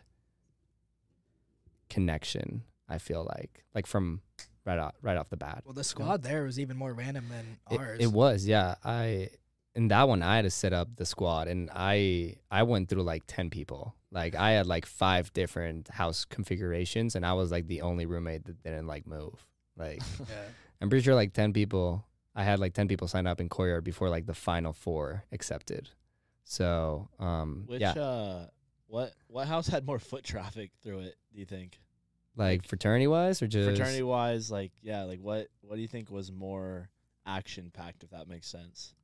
connection. I feel like, like from right off right off the bat. Well, the squad there was even more random than It, ours. it was, yeah. I in that one I had to set up the squad, and I I went through like ten people. Like I had like five different house configurations, and I was like the only roommate that didn't like move. Like *laughs* yeah. I'm pretty sure like ten people. I had like ten people sign up in Courtyard before like the final four accepted. So um Which yeah, uh, what what house had more foot traffic through it? Do you think like fraternity wise or just fraternity wise? Like yeah, like what what do you think was more action packed? If that makes sense. *sighs*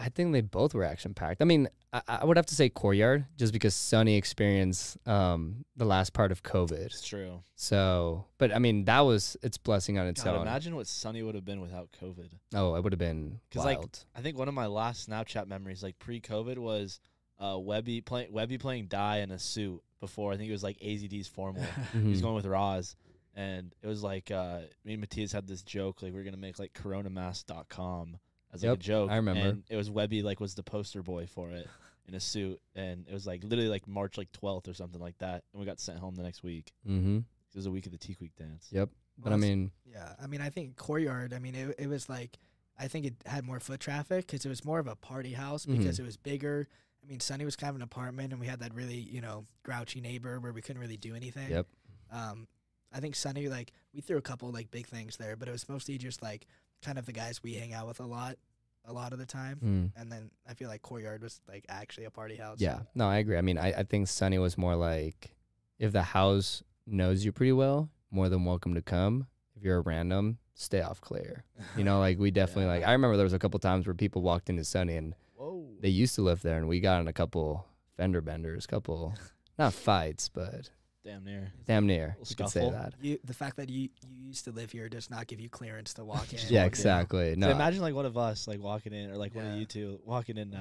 I think they both were action packed. I mean, I, I would have to say Courtyard just because Sunny experienced um the last part of COVID. It's true. So, but I mean, that was its blessing on its God, own. imagine what Sunny would have been without COVID. oh, it would have been wild. like, I think one of my last Snapchat memories, like pre-COVID, was uh, Webby playing Webby playing die in a suit before. I think it was like AZD's formal. *laughs* He was going with Roz, and it was like uh, me and Matthias had this joke like we are gonna make like CoronaMask.com as like a joke. I remember. And it was Webby like was the poster boy for it in a suit, and it was like literally like March like 12th or something like that, and we got sent home the next week. mm-hmm. It was a week of the Greek Week dance. Yep. But I Well, it's- mean, yeah. I mean, I think Courtyard. I mean, it it was like I think it had more foot traffic because it was more of a party house because Mhm. it was bigger. I mean, Sunny was kind of an apartment, and we had that really you know grouchy neighbor where we couldn't really do anything. yep. Um, I think Sunny like we threw a couple like big things there, but it was mostly just like kind of the guys we hang out with a lot, a lot of the time. Mm. And then I feel like Courtyard was like actually a party house. Yeah, no, I agree. I mean, I, I think Sunny was more like if the house knows you pretty well, more than welcome to come. If you're a random, stay off clear. You know, *laughs* like we definitely like. I remember there was a couple times where people walked into Sunny and Whoa. they used to live there, and we got in a couple fender benders, couple *laughs* not fights, but Damn near. damn near. You could say that. You the fact that you you used to live here does not give you clearance to walk *laughs* in. Yeah, walk in. exactly. So No, imagine like one of us like walking in, or like one of you two walking in now.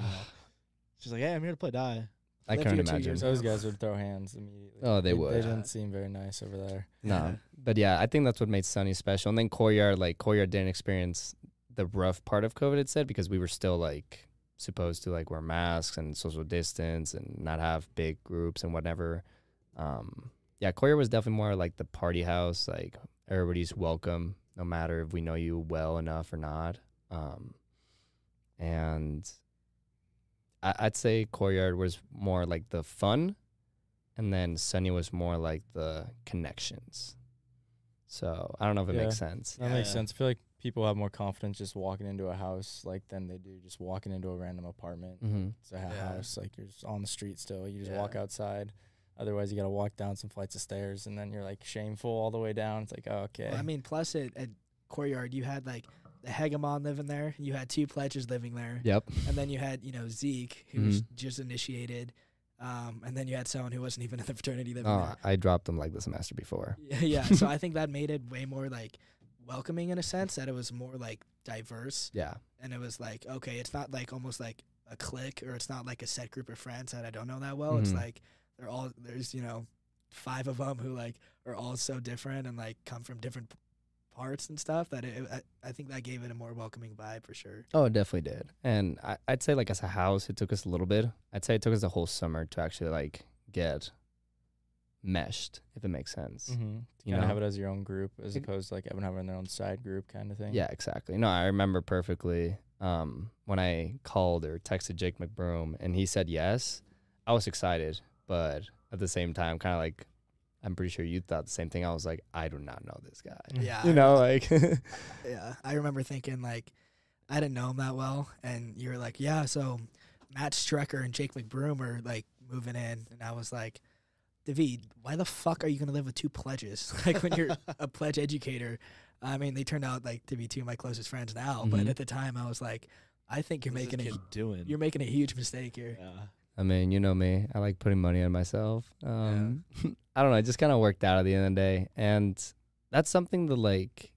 *sighs* She's like, "Hey, I'm here to play die." I lived couldn't imagine. Those guys would throw hands immediately. Oh, they would. They didn't seem very nice over there. No, but yeah, I think that's what made Sunny special. And then Courtyard, like Courtyard didn't experience the rough part of COVID. It said because we were still like supposed to like wear masks and social distance and not have big groups and whatever. Um, yeah, Courtyard was definitely more like the party house. Like everybody's welcome, no matter if we know you well enough or not. Um, and I, I'd say Courtyard was more like the fun and then Sunny was more like the connections. So I don't know if it Yeah. makes sense. That makes Yeah. sense. I feel like people have more confidence just walking into a house like than they do just walking into a random apartment. Mm-hmm. It's a Yeah. house like you're just on the street still. You just Yeah. walk outside. Otherwise, you got to walk down some flights of stairs, and then you're like shameful all the way down. It's like, oh, okay. Well, I mean, plus at, at Courtyard, you had like the Hegemon living there. You had two pledges living there, Yep. and then you had you know Zeke, who was just initiated, um, and then you had someone who wasn't even in the fraternity living Oh, I dropped them like the semester before. Yeah, yeah. so I think that made it way more like welcoming in a sense that it was more like diverse, Yeah. and it was like okay, it's not like almost like a clique or it's not like a set group of friends that I don't know that well. It's Mhm. like they're all there's you know five of them who like are all so different and like come from different parts and stuff that it, I, I think that gave it a more welcoming vibe for sure. Oh, it definitely did. And I, I'd say like as a house, it took us a little bit. I'd say it took us a whole summer to actually like get meshed, if it makes sense. mm-hmm. You kind know? have it as your own group as Ex- opposed to like everyone having their own side group kind of thing. Yeah, exactly. No, I remember perfectly. um, when I called or texted Jake McBroom and he said yes, I was excited, but at the same time, kind of like, I'm pretty sure you thought the same thing. I was like, I do not know this guy. Yeah. *laughs* You know, like, *laughs* Yeah, I remember thinking like I didn't know him that well, and you were like, "Yeah, so Matt Strecker and Jake McBroom are like moving in," and I was like, "David, why the fuck are you gonna live with two pledges? *laughs* like when you're a *laughs* pledge educator." I mean, they turned out like to be two of my closest friends now, but Mhm. at the time, I was like, "I think you're What's this making a doing? you're making a huge mistake here." yeah. I mean, you know me. I like putting money on myself. Um, *laughs* I don't know. It just kind of worked out at the end of the day, and that's something that like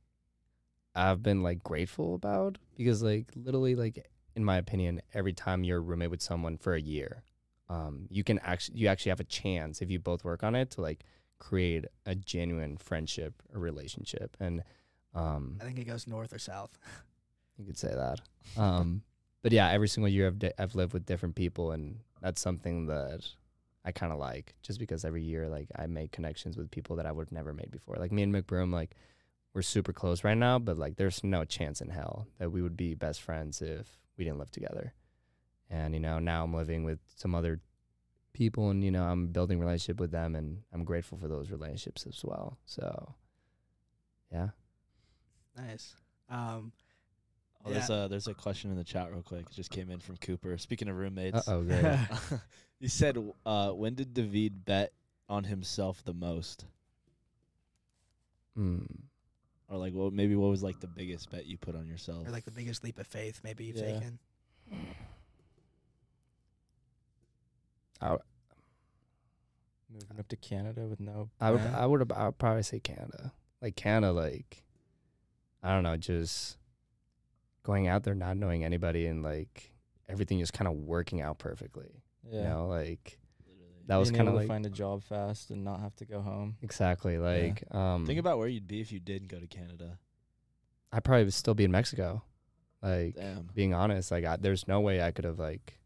I've been like grateful about because like literally like in my opinion, every time you're a roommate with someone for a year, um, you can actually you actually have a chance if you both work on it to like create a genuine friendship or relationship, and um, I think it goes north or south. *laughs* you could say that. Um, but yeah, every single year I've di- I've lived with different people, and that's something that I kind of like. Just because every year, like I make connections with people that I would have never made before. Like me and McBroom, like we're super close right now, but like there's no chance in hell that we would be best friends if we didn't live together. And you know, now I'm living with some other people, and you know, I'm building a relationship with them, and I'm grateful for those relationships as well. So, yeah. Nice. Um, Oh, there's a there's a question in the chat real quick. It just came in from Cooper. Speaking of roommates, oh, great. he said, uh, "When did David bet on himself the most, Hmm. or like, what maybe what was like the biggest bet you put on yourself?" or like the biggest leap of faith maybe you've Yeah. taken. Moving up to Canada with no. I would plan? I would I would probably say Canada. Like Canada, like I don't know, just going out there not knowing anybody and like everything just kind of working out perfectly. yeah. You know, like Literally. that was kind of able like to find a job fast and not have to go home. exactly like um Think about where you'd be if you didn't go to Canada. I probably would still be in Mexico. Like Damn. being honest, like I, there's no way I could have like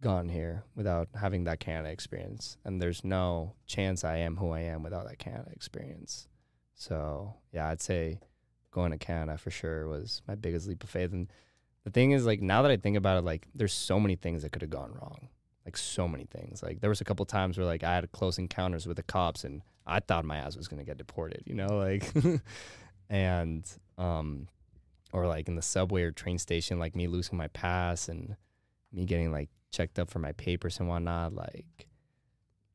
gone here without having that Canada experience, and there's no chance I am who I am without that Canada experience. So yeah, I'd say going to Canada for sure was my biggest leap of faith. And the thing is, like now that I think about it, like there's so many things that could have gone wrong, like so many things. Like there was a couple times where like I had close encounters with the cops, and I thought my ass was gonna get deported, you know, *laughs* like, and um, or like in the subway or train station, like me losing my pass and me getting like checked up for my papers and whatnot. Like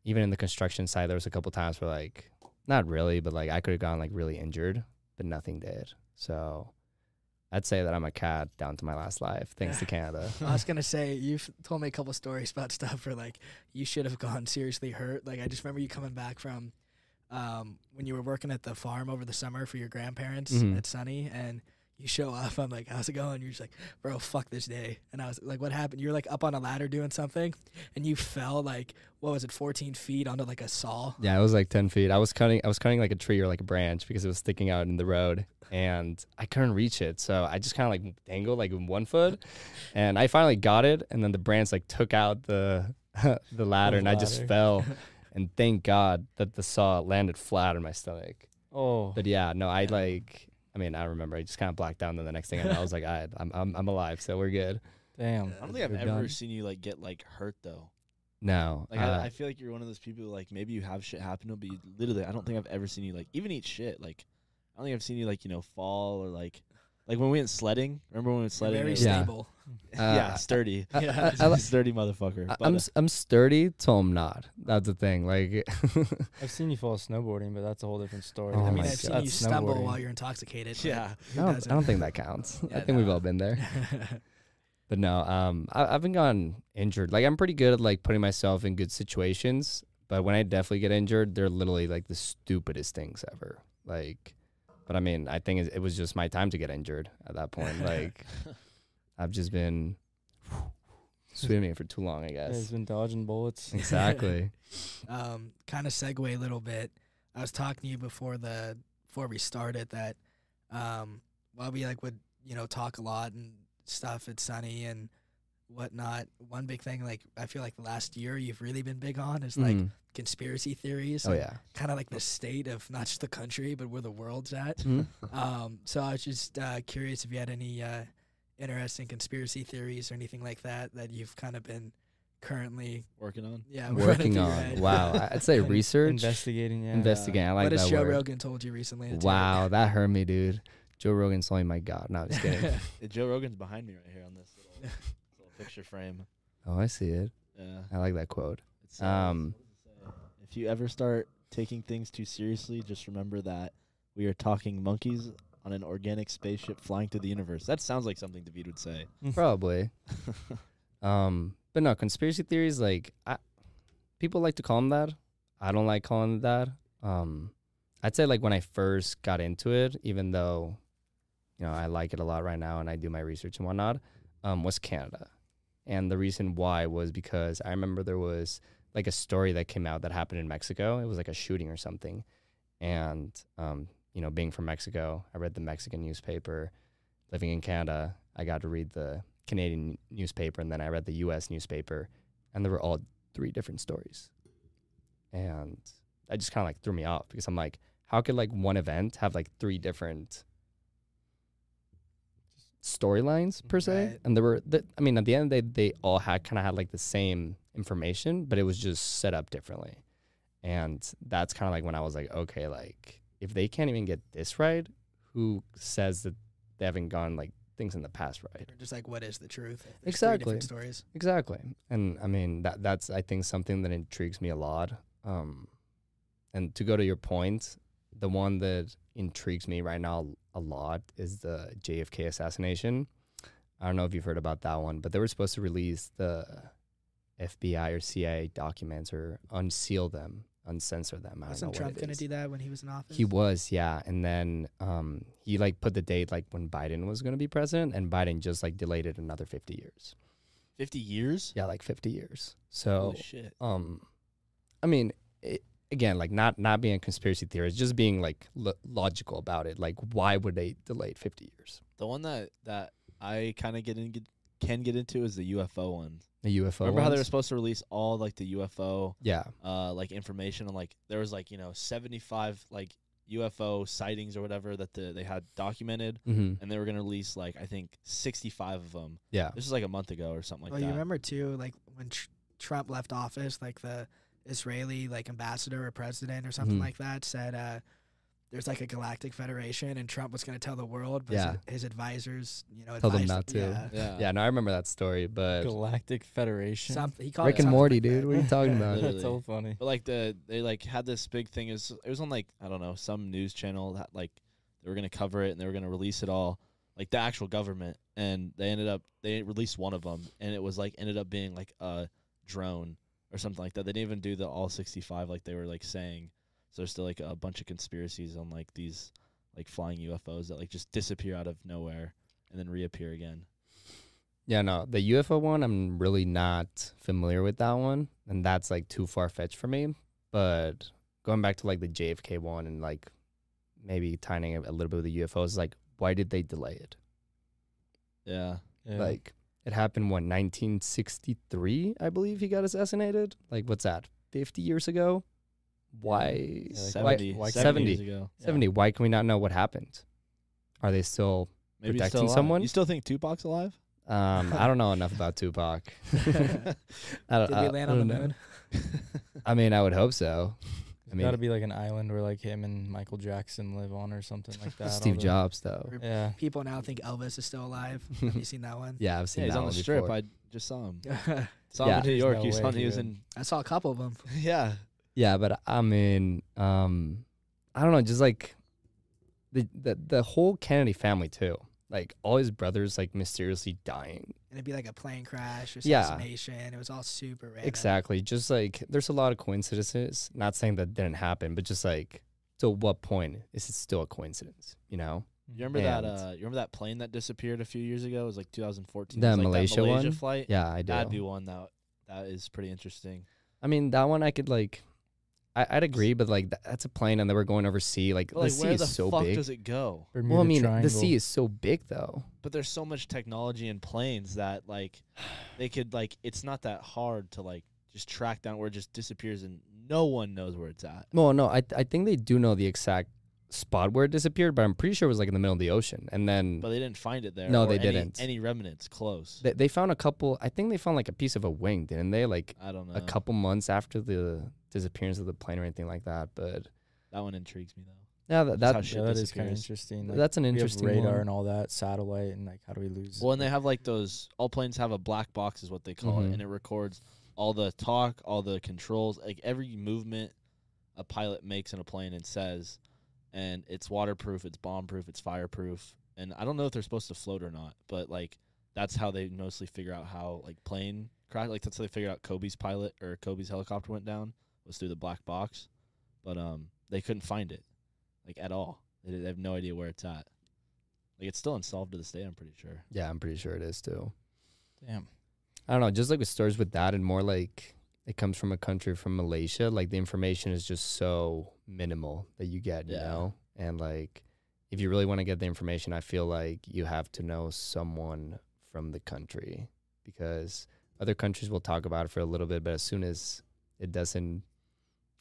even in the construction site, there was a couple times where like not really, but like I could have gone like really injured, but nothing did. So I'd say that I'm a cat down to my last life, thanks to Canada. *laughs* I was gonna say you've told me a couple stories about *laughs* stuff where like you should have gone seriously hurt. Like I just remember you coming back from um, when you were working at the farm over the summer for your grandparents Mhm. at Sunny, and you show up. I'm like, "How's it going?" You're just like, "Bro, fuck this day." And I was like, "What happened?" You're like up on a ladder doing something, and you fell like what was it, 14 feet onto like a saw. Yeah, it was like ten feet. I was cutting I was cutting like a tree or like a branch because it was sticking out in the road and I couldn't reach it. So I just kinda like dangled like one foot and I finally got it and then the branch like took out the *laughs* the ladder and I just fell. *laughs* And thank God that the saw landed flat on my stomach. Oh, But yeah, no, I Yeah. like I mean, I remember I just kind of blacked out and then the next thing I know I was like, I I'm I'm, I'm alive, so we're good. damn. I don't think I've We're ever done. seen you like get like hurt though. No. Like uh, I, I feel like you're one of those people who, like maybe you have shit happen to, you, but you literally I don't think I've ever seen you like even eat shit. Like I don't think I've seen you like you know fall or like like when we went sledding. Remember when we went sledding? very It was- Yeah. stable. *laughs* yeah, uh, sturdy. I- *laughs* Yeah. *laughs* I- I sturdy motherfucker. I, But, I'm uh, s- I'm sturdy till I'm not. That's the thing. Like I've seen you fall snowboarding, but that's a whole different story. Oh I mean, I've seen God. you stumble while you're intoxicated. yeah. who I don't, I doesn't? don't think that counts. I Yeah, think we've all been there. But no, um, I, I haven't gotten injured. Like I'm pretty good at like putting myself in good situations. But when I definitely get injured, they're literally like the stupidest things ever. Like, but I mean, I think it, it was just my time to get injured at that point. *laughs* Like, I've just been swimming for too long, I guess. he's been dodging bullets. *laughs* *laughs* exactly. um, kind of segue a little bit. I was talking to you before the before we started that um, while we like would you know talk a lot and stuff at Sunny and whatnot. One big thing, like I feel like the last year you've really been big on is like Mhm. conspiracy theories. oh yeah. Kind of like the state of not just the country, but where the world's at. Mhm. Um, so I was just uh, curious if you had any uh, interesting conspiracy theories or anything like that that you've kind of been currently, Working on. yeah, *laughs* Working on. Wow. I- I'd say *laughs* research. investigating. Yeah. Investigating. I like what has Joe word. Rogan told you recently? to take? Wow, that hurt me, dude. Joe Rogan's only my god. No, I'm just kidding. *laughs* Joe Rogan's behind me right here on this little, little picture frame. oh, I see it. Yeah. I like that quote. It says, Um, what does it say? if you ever start taking things too seriously, just remember that we are talking monkeys on an organic spaceship flying through the universe. That sounds like something David would say. *laughs* Probably. *laughs* Um, but no, conspiracy theories like I, people like to call them that. I don't like calling it that. Um, I'd say like when I first got into it, even though, you know, I like it a lot right now and I do my research and whatnot, um, was Canada, and the reason why was because I remember there was like a story that came out that happened in Mexico. It was like a shooting or something, and um, you know, being from Mexico, I read the Mexican newspaper. Living in Canada, I got to read the Canadian newspaper and then I read the US newspaper and they were all three different stories. And that just kind of like threw me off because I'm like, how could like one event have like three different storylines per se? Right. And there were, th- I mean, at the end of the day, they all had kind of had like the same information, but it was just set up differently. And that's kind of like when I was like, okay, like if they can't even get this right, who says that they haven't gone like things in the past right? Or just like what is the truth? Exactly. stories. Exactly. And I mean that that's I think something that intrigues me a lot. Um and to go to your point, the one that intrigues me right now a lot is the JFK assassination. I don't know if you've heard about that one, but they were supposed to release the FBI or CIA documents or unseal them, uncensor them. I don't Wasn't know Trump going to do that when he was in office? He was, yeah. And then um, he like put the date like when Biden was going to be president, and Biden just like delayed it another 50 years. 50 years? Yeah, like 50 years. So, Holy shit. um, I mean, it, again, like not not being a conspiracy theorist, just being like lo- logical about it. Like, why would they delay it 50 years? The one that, that I kind of get in, get, can get into is the UFO one. The UFO. Remember how they were supposed to release all like the UFO Yeah, uh like information on like there was like you know 75 like UFO sightings or whatever that the, they had documented hmm and they were going to release like I think 65 of them. yeah, This was like a month ago or something like well, that. you remember too, like when tr- Trump left office, like the Israeli like ambassador or president or something Mhm. like that said uh, there's like a galactic federation, and Trump was going to tell the world, but Yeah. his, his advisors, you know, Told him not to. Yeah, Yeah. yeah. No, I remember that story, but Galactic Federation. something he called Rick it and Morty, like dude. that. What are you talking *laughs* about? Literally. That's so funny. But like the they like had this big thing. It was it was on like I don't know some news channel that like they were gonna cover it and they were gonna release it all like the actual government and they ended up they released one of them and it was like ended up being like a drone or something like that. They didn't even do the all sixty five like they were like saying. So there's still like a bunch of conspiracies on like these like flying UFOs that like just disappear out of nowhere and then reappear again. Yeah, no, the UFO one, I'm really not familiar with that one, and that's like too far fetched for me. But going back to like the JFK one and like maybe tying it a little bit with the UFOs, like why did they delay it? Yeah. Yeah. Like it happened when 1963, I believe he got assassinated. Like what's that? 50 years ago? Why? Yeah, like why 70, why 70 70. years ago. Yeah. 70. Why can we not know what happened? Are they still? Maybe Protecting still someone? You still think Tupac's alive? Um, I don't know *laughs* enough about Tupac. *laughs* I don't, Did I- we land I on the moon? I mean, I would hope so. I There's mean, got to be like an island where like him and Michael Jackson live on or something like *laughs* that. Steve all the- Jobs, though. Yeah. People now think Elvis is still alive. *laughs* Have you seen that one? Yeah, I've Yeah, seen he's that on the strip. before. I just saw him. I *laughs* Saw Yeah. him in New York. no he was way on. he He was would. in. saw a couple of them. Yeah. Yeah, but I mean, um, I don't know, just like the the the whole Kennedy family too. Like all his brothers like mysteriously dying. And it'd be like a plane crash or Yeah. It was all super random. Exactly. Just like there's a lot of coincidences. Not saying that didn't happen, but just like to what point is it still a coincidence? You know? You remember that? Uh, you remember that plane that disappeared a few years ago? It was like 2014. The It was like Malaysia that Malaysia one? flight. Yeah, I do. That'd be one that that is pretty interesting. I mean, that one I could like I, I'd agree, but like that's a plane, and they were going over sea. Like But, the sea where is the so fuck big. does it go? Bermuda well, I mean, Triangle. the sea is so big though. But there's so much technology in planes that like *sighs* they could like it's not that hard to like just track down where it just disappears and no one knows where it's at. No, no, I I think they do know the exact spot where it disappeared, but I'm pretty sure it was like in the middle of the ocean. And then But they didn't find it there. No, or they any- didn't. Any remnants close. they, they found a couple. I think they found like a piece of a wing, didn't they? Like I don't know. a couple months after the disappearance of the plane or anything like that. But That one intrigues me though. yeah, that, That's that yeah, that is kind of interesting. Like, that's an we have interesting radar one. and all that, satellite, and like how do we lose? Well, and they have like those. All planes have a black box, is what they call Mhm. it, and it records all the talk, all the controls, like every movement a pilot makes in a plane and says, and it's waterproof, it's bomb proof, it's fireproof, and I don't know if they're supposed to float or not, but like that's how they mostly figure out how like plane crash. Like that's how they figured out Kobe's pilot or Kobe's helicopter went down was through the black box, but um they couldn't find it like at all. They, they have no idea where it's at. Like it's still unsolved to this day. I'm pretty sure. yeah, I'm pretty sure it is too. Damn. I don't know, just like with stories with that, and more like it comes from a country from Malaysia. Like the information is just so minimal that you get, you know. And like, if you really want to get the information, I feel like you have to know someone from the country because other countries will talk about it for a little bit, but as soon as it doesn't,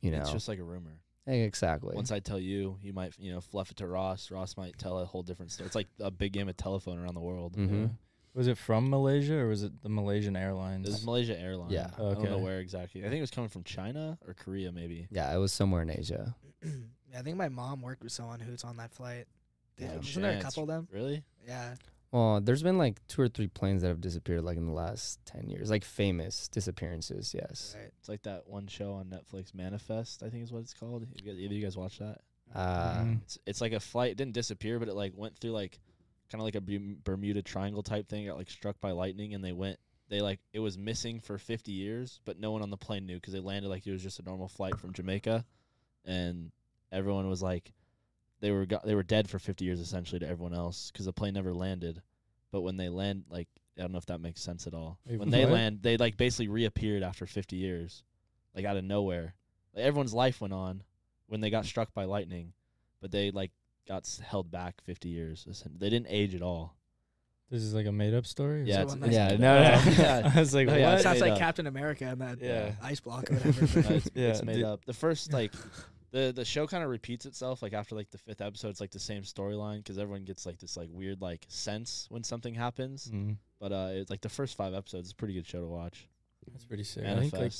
you know, It's just like a rumor. Exactly. Once I tell you, you might you know fluff it to Ross. Ross might tell a whole different story. It's like a big game of telephone around the world. Mhm. Was it from Malaysia or was it the Malaysian Airlines? It was Malaysia Airlines. Yeah. I don't know Okay. where exactly. I think it was coming from China or Korea, maybe. yeah, it was somewhere in Asia. *clears throat* yeah, I think my mom worked with someone who's on that flight. Did- No Wasn't there a couple of them? Really? Yeah. Well, there's been like two or three planes that have disappeared like in the last 10 years, like famous disappearances, yes. Right. It's like that one show on Netflix, Manifest. I think is what it's called. You guys, either you guys watch that? Uh, Mhm. It's it's like a flight. It didn't disappear, but it like went through like kind of like a Bermuda Triangle type thing. Got like struck by lightning, and they went. They like it was missing for 50 years, but no one on the plane knew because they landed like it was just a normal flight from Jamaica, and everyone was like, they were go- they were dead for 50 years essentially to everyone else because the plane never landed. But when they land, like I don't know if that makes sense at all. Wait, when they what? land, they like basically reappeared after 50 years, like out of nowhere. Like, everyone's life went on when they got struck by lightning, but they like got s- held back 50 years. They didn't age at all. This is like a made up story? Yeah, So it's, one it's Yeah, no, no. *laughs* yeah, *laughs* I was like, No, what? yeah, it's Sounds made like up. Captain America and that uh, Yeah. ice block or *laughs* whatever. No, it's, Yeah, it's made did- up. The first like the the show kind of repeats itself. Like after like the fifth episode, it's like the same storyline because everyone gets like this like weird like sense when something happens. Mm, But uh, it's like the first five episodes. It's a pretty good show to watch. that's pretty sick. I think like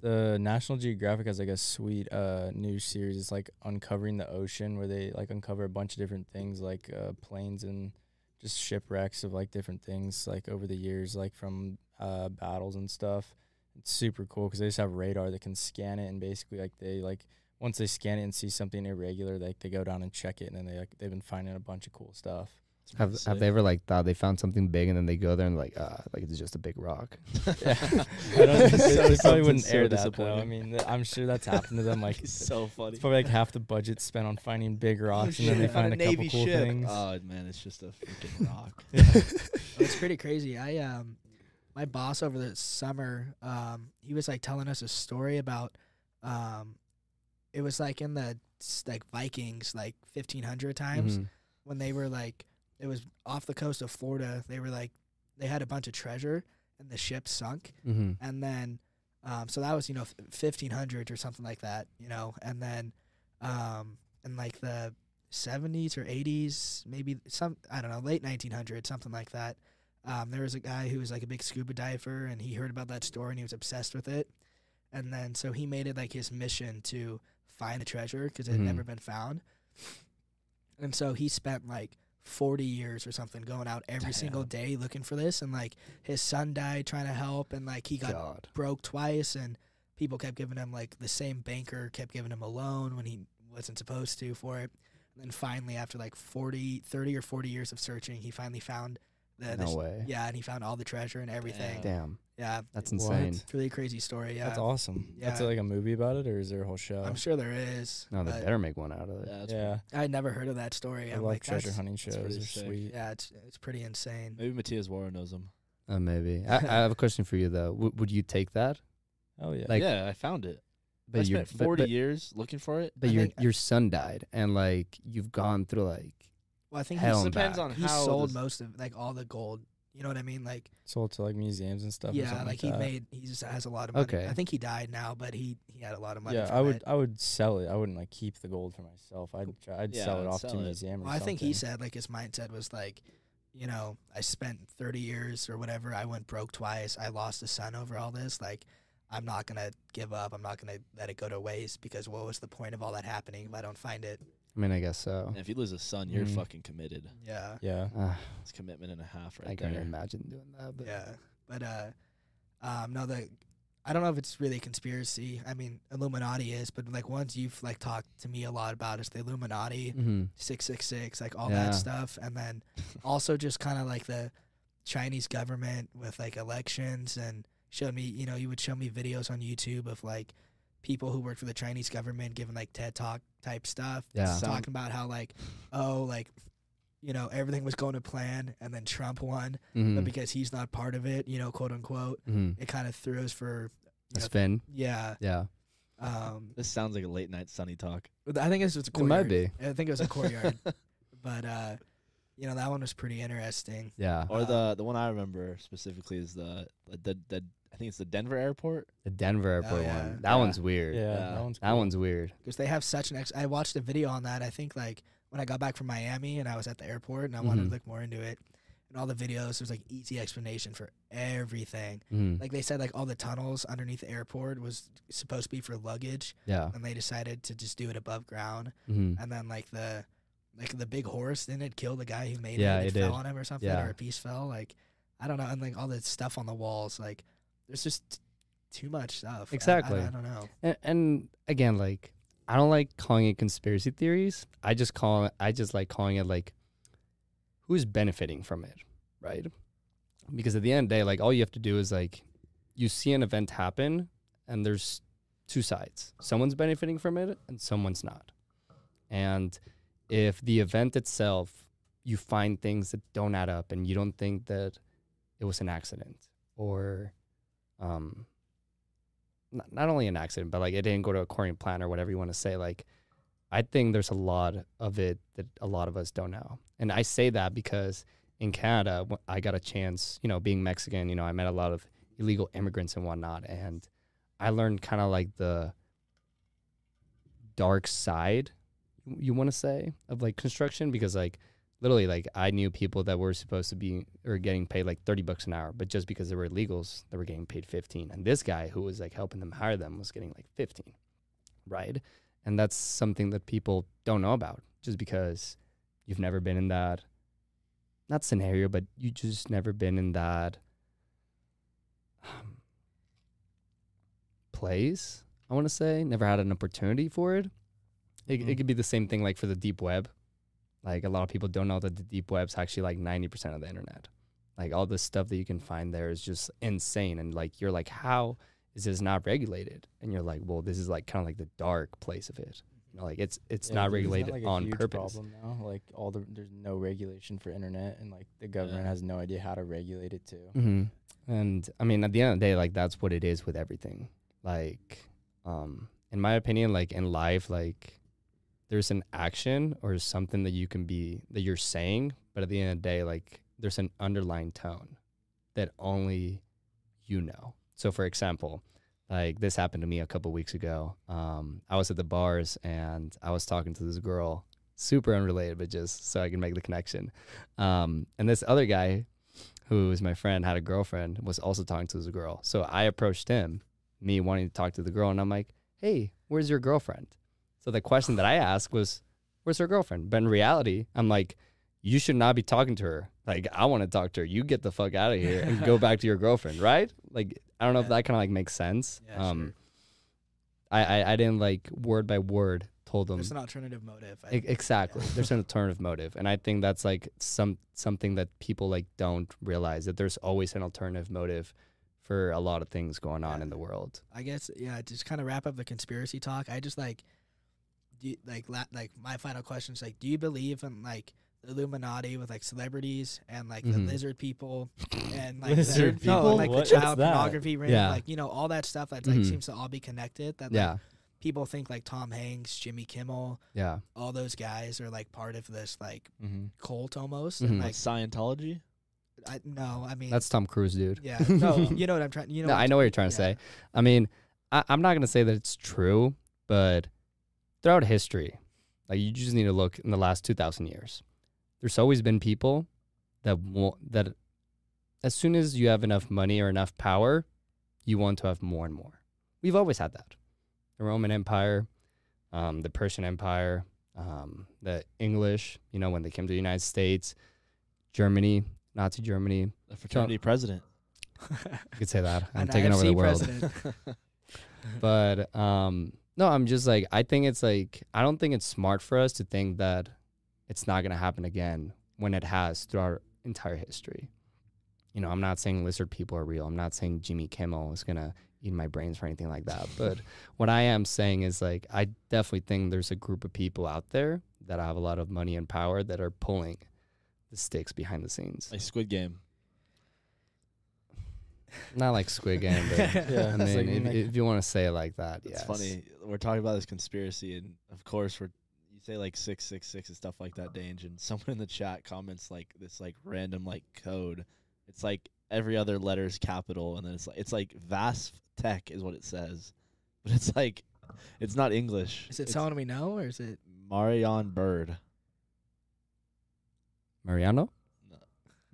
the National Geographic has like a sweet uh news series. It's like uncovering the ocean where they like uncover a bunch of different things like uh planes and just shipwrecks of like different things like over the years like from uh battles and stuff. It's super cool because they just have radar that can scan it and basically like they like once they scan it and see something irregular like they go down and check it and then they like they've been finding a bunch of cool stuff. Have pretty have they ever like thought they found something big and then they go there and like ah like it's just a big rock. Yeah. *laughs* I don't think they, *laughs* they probably wouldn't so air that though. I mean, th- I'm sure that's happened to them. Like, It's *laughs* so funny. it's probably like half the budget spent on finding big rocks, and then they find a a, couple Navy cool ship. things. Oh man, it's just a freaking rock. it's pretty crazy. I um, my boss over the summer, um, he was like telling us a story about, um, it was like in the like Vikings like 1500 times Mhm. when they were like it was off the coast of Florida. They were like they had a bunch of treasure and the ship sunk Mhm. and then um, so that was you know fifteen hundred or something like that, you know, and then um, in like the seventies or eighties, maybe some I don't know, late nineteen hundreds, something like that. Um, there was a guy who was like a big scuba diver, and he heard about that story and he was obsessed with it, and then so he made it like his mission to find the treasure because it had Mhm. never been found, and so he spent like. 40 years or something going out every single day looking for this and like his son died trying to help and like he got God. broke twice and people kept giving him like the same banker kept giving him a loan when he wasn't supposed to for it and then finally after like 40 30 or 40 years of searching he finally found the, No this- way. yeah and he found all the treasure and everything Damn. Damn. Yeah That's insane. it's a really crazy story yeah That's awesome. That's Yeah. like a movie about it, or is there a whole show? i'm sure there is No, they but better make one out of it. Yeah, that's yeah, i never heard of that story I i'm love like treasure that's, hunting shows. pretty They're sick. sweet. yeah it's it's pretty insane Maybe Matthias Wara knows him. Uh, maybe. I, I have a question for you though. W- would you take that? Oh yeah. Like- yeah, I found it. I but your spent 40 but, years looking for it. but I your think- your son died, and like you've gone through like Well, I think Hell he's, and depends back. on he how sold this- most of like all the gold. You know what I mean? Like Sold to like museums and stuff. yeah, something like he that. made he just has a lot of money. Okay. I think he died now, but he he had a lot of money. Yeah, I would It. I would sell it. I wouldn't like keep the gold for myself. I'd try, I'd Yeah, sell it I'd off sell to a it. museum or Well, I think he said like his mindset was like, you know, I spent 30 years or whatever. I went broke twice. I lost a son over all this. Like, I'm not gonna give up. I'm not gonna let it go to waste because what was the point of all that happening if I don't find it? I mean, I guess so. And if you lose a son, you're Mhm. fucking committed. Yeah, Yeah. Uh, It's commitment and a half right there. I can't imagine doing that. But yeah. But uh, um, no, the I don't know if it's really a conspiracy. I mean, Illuminati is, but like ones you've like talked to me a lot about is the Illuminati. Mhm. 666 like all Yeah. that stuff and then *laughs* also just kind of like the chinese government with like elections and showed me you know you would show me videos on youtube of like people who work for the chinese government giving like ted talk type stuff Yeah. Talking about how like oh like you know everything was going to plan and then trump won Mhm. but because he's not part of it you know quote unquote Mhm. it kind of threw us for a know, spin. yeah Yeah, um This sounds like a late night sunny talk. i think it's just a it might be. i think it was a courtyard *laughs* but uh you know that one was pretty interesting Yeah, Or Uh, the the one I remember specifically is the the, the I think it's the Denver airport. the Denver airport yeah. one. That Yeah. one's weird. Yeah. Yeah. That one's That one's weird. because they have such an ex i watched a video on that i think like when i got back from miami and i was at the airport and i wanted Mhm. to look more into it and all the videos there's like easy explanation for everything Mhm. like they said like all the tunnels underneath the airport was supposed to be for luggage Yeah. and they decided to just do it above ground Mhm. and then like the like the big horse didn't it kill the guy who made Yeah, it it it fell did. on him or something Yeah. or a piece fell like i don't know and like all the stuff on the walls like there's just too much stuff I- I- Exactly. I, don't know And, and again, like I don't like calling it conspiracy theories. I just call it. I just like calling it like who's benefiting from it, right? Because at the end of the day, like all you have to do is like you see an event happen, and there's two sides. Someone's benefiting from it, and someone's not. And if the event itself, you find things that don't add up, and you don't think that it was an accident or um, not, not only an accident, but like it didn't go to according to plan or whatever you want to say. Like, I think there's a lot of it that a lot of us don't know. And I say that because in Canada, I got a chance, you know, being Mexican, you know, I met a lot of illegal immigrants and whatnot. And I learned kind of like the dark side, you want to say, of like construction because like literally like I knew people that were supposed to be or getting paid like 30 bucks an hour, but just because they were illegals, they were getting paid 15. And this guy who was like helping them hire them was getting like 15. Right? And that's something that people don't know about just because you've never been in that not scenario, but you just never been in that um, place. I want to say never had an opportunity for it. It, it Mhm. could be the same thing like for the deep web. Like a lot of people don't know that the deep web's actually like 90% of the internet. Like all the stuff that you can find there is just insane. And like you're like, how is this not regulated? And you're like, well, this is like kind of like the dark place of it. You know, like it's it's Yeah, not regulated like, on purpose. Problem now, like all the there's no regulation for internet, and like the government Yeah. has no idea how to regulate it too. hmm And I mean, at the end of the day, like that's what it is with everything. Like, um, in my opinion, like in life, like there's an action or something that you can be that you're saying, but at the end of the day, like there's an underlying tone that only you know. So, for example, like this happened to me a couple weeks ago. Um, I was at the bars and I was talking to this girl, super unrelated, but just so I can make the connection. Um, and this other guy who is my friend, had a girlfriend, was also talking to this girl. So I approached him, me wanting to talk to the girl, and I'm like, hey, where's your girlfriend? So the question that I asked was, where's her girlfriend? But in reality, I'm like, you should not be talking to her. Like, I want to talk to her. You get the fuck out of here and go back to your girlfriend, *laughs* right? Like, I don't know if that kind of like makes sense. Yeah, um, sure. I, I, I didn't like word by word told them There's an alternative motive. I, exactly. There's an alternative motive, and I think that's like some something that people like don't realize that there's always an alternative motive for a lot of things going on Yeah. in the world. I guess yeah. Just kind of wrap up the conspiracy talk, I just like, you, like la- like my final question is like, do you believe in like the Illuminati with like celebrities and like Mhm. the lizard people and *laughs* like Lizard the, people? and, like What the child that? pornography ring, Yeah. like you know all that stuff that like Mhm. seems to all be connected. That like, Yeah, people think like Tom Hanks, Jimmy Kimmel, Yeah. all those guys are like part of this like Mm-hmm. cult almost. Mhm. And Like like, Scientology. I, no, I mean, That's Tom Cruise, dude. yeah, *laughs* no, you know what I'm trying. You know, no, I know what you're trying to yeah. say. I mean, I, I'm not gonna say that it's true, but throughout history, like you just need to look in the last two thousand years. There's always been people that want that. As soon as you have enough money or enough power, you want to have more and more. We've always had that. The Roman Empire, um, the Persian Empire, um, the English. You know, when they came to the United States, Germany, Nazi Germany. The fraternity president. You could say that. *laughs* I'm An taking over the world. *laughs* but um no i'm just like i think it's like i don't think it's smart for us to think that it's not going to happen again when it has through our entire history. You know i'm not saying lizard people are real. I'm not saying jimmy kimmel is going to eat my brains or anything like that. But *laughs* what i am saying is like i definitely think there's a group of people out there that have a lot of money and power that are pulling the sticks behind the scenes. Like Squid Game. Not like squid game but *laughs* Yeah, i mean like- if, like- if you want to say it like that It's yes. funny. We're talking about this conspiracy, and of course, we're you say like six six six and stuff like that, Dange, and someone in the chat comments like this like random like code. It's like every other letter is capital, and then it's like it's like Vasf Tech is what it says, *laughs* but it's like it's not English. Is it it's someone we know or is it? Marion Bird? mariano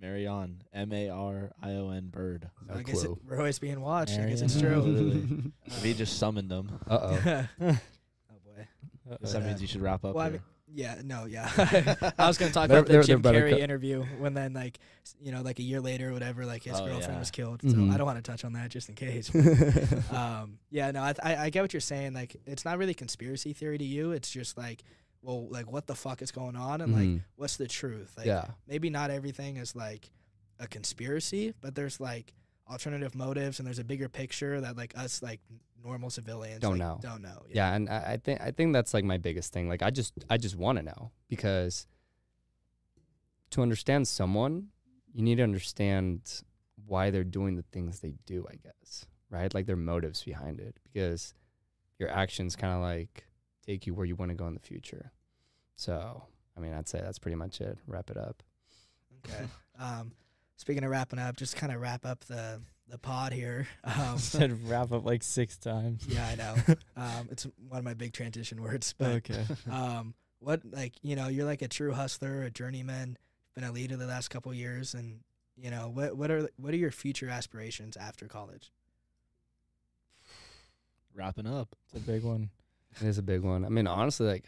Marion M A R I O N Bird. No I guess it, we're always being watched. I guess it's true. Literally. *laughs* If he just summoned them, Uh-oh. *laughs* oh boy. guess that Uh, means you should wrap up. Well, I mean, yeah, no, yeah. *laughs* I was gonna talk They're- about the Jim Carrey co- interview when then like you know like a year later or whatever like his Oh, girlfriend yeah. was killed. So Mhm. I don't want to touch on that just in case. um, yeah, no, I, th- I I get what you're saying. Like it's not really conspiracy theory to you. It's just like, well, like what the fuck is going on and like Mhm. what's the truth? Like yeah. maybe not everything is like a conspiracy, but there's like alternative motives and there's a bigger picture that like us like normal civilians Don't like, know. Don't know. Yeah, and I, I think I think that's like my biggest thing. Like I just I just want to know because to understand someone, you need to understand why they're doing the things they do, I guess. Right? Like their motives behind it because your actions kind of like take you where you want to go in the future. So, I mean, I'd say that's pretty much it. Wrap it up. Okay. *laughs* Um, speaking of wrapping up, just kind of wrap up the the pod here. *laughs* *laughs* Um, Said wrap up like six times. yeah, I know. Um, it's one of my big transition words, but okay. um, what like you know, you're like a true hustler, a journeyman, been a leader the last couple years, and you know what what are what are your future aspirations after college? Wrapping up. It's a big one. It is a big one. I mean, honestly, like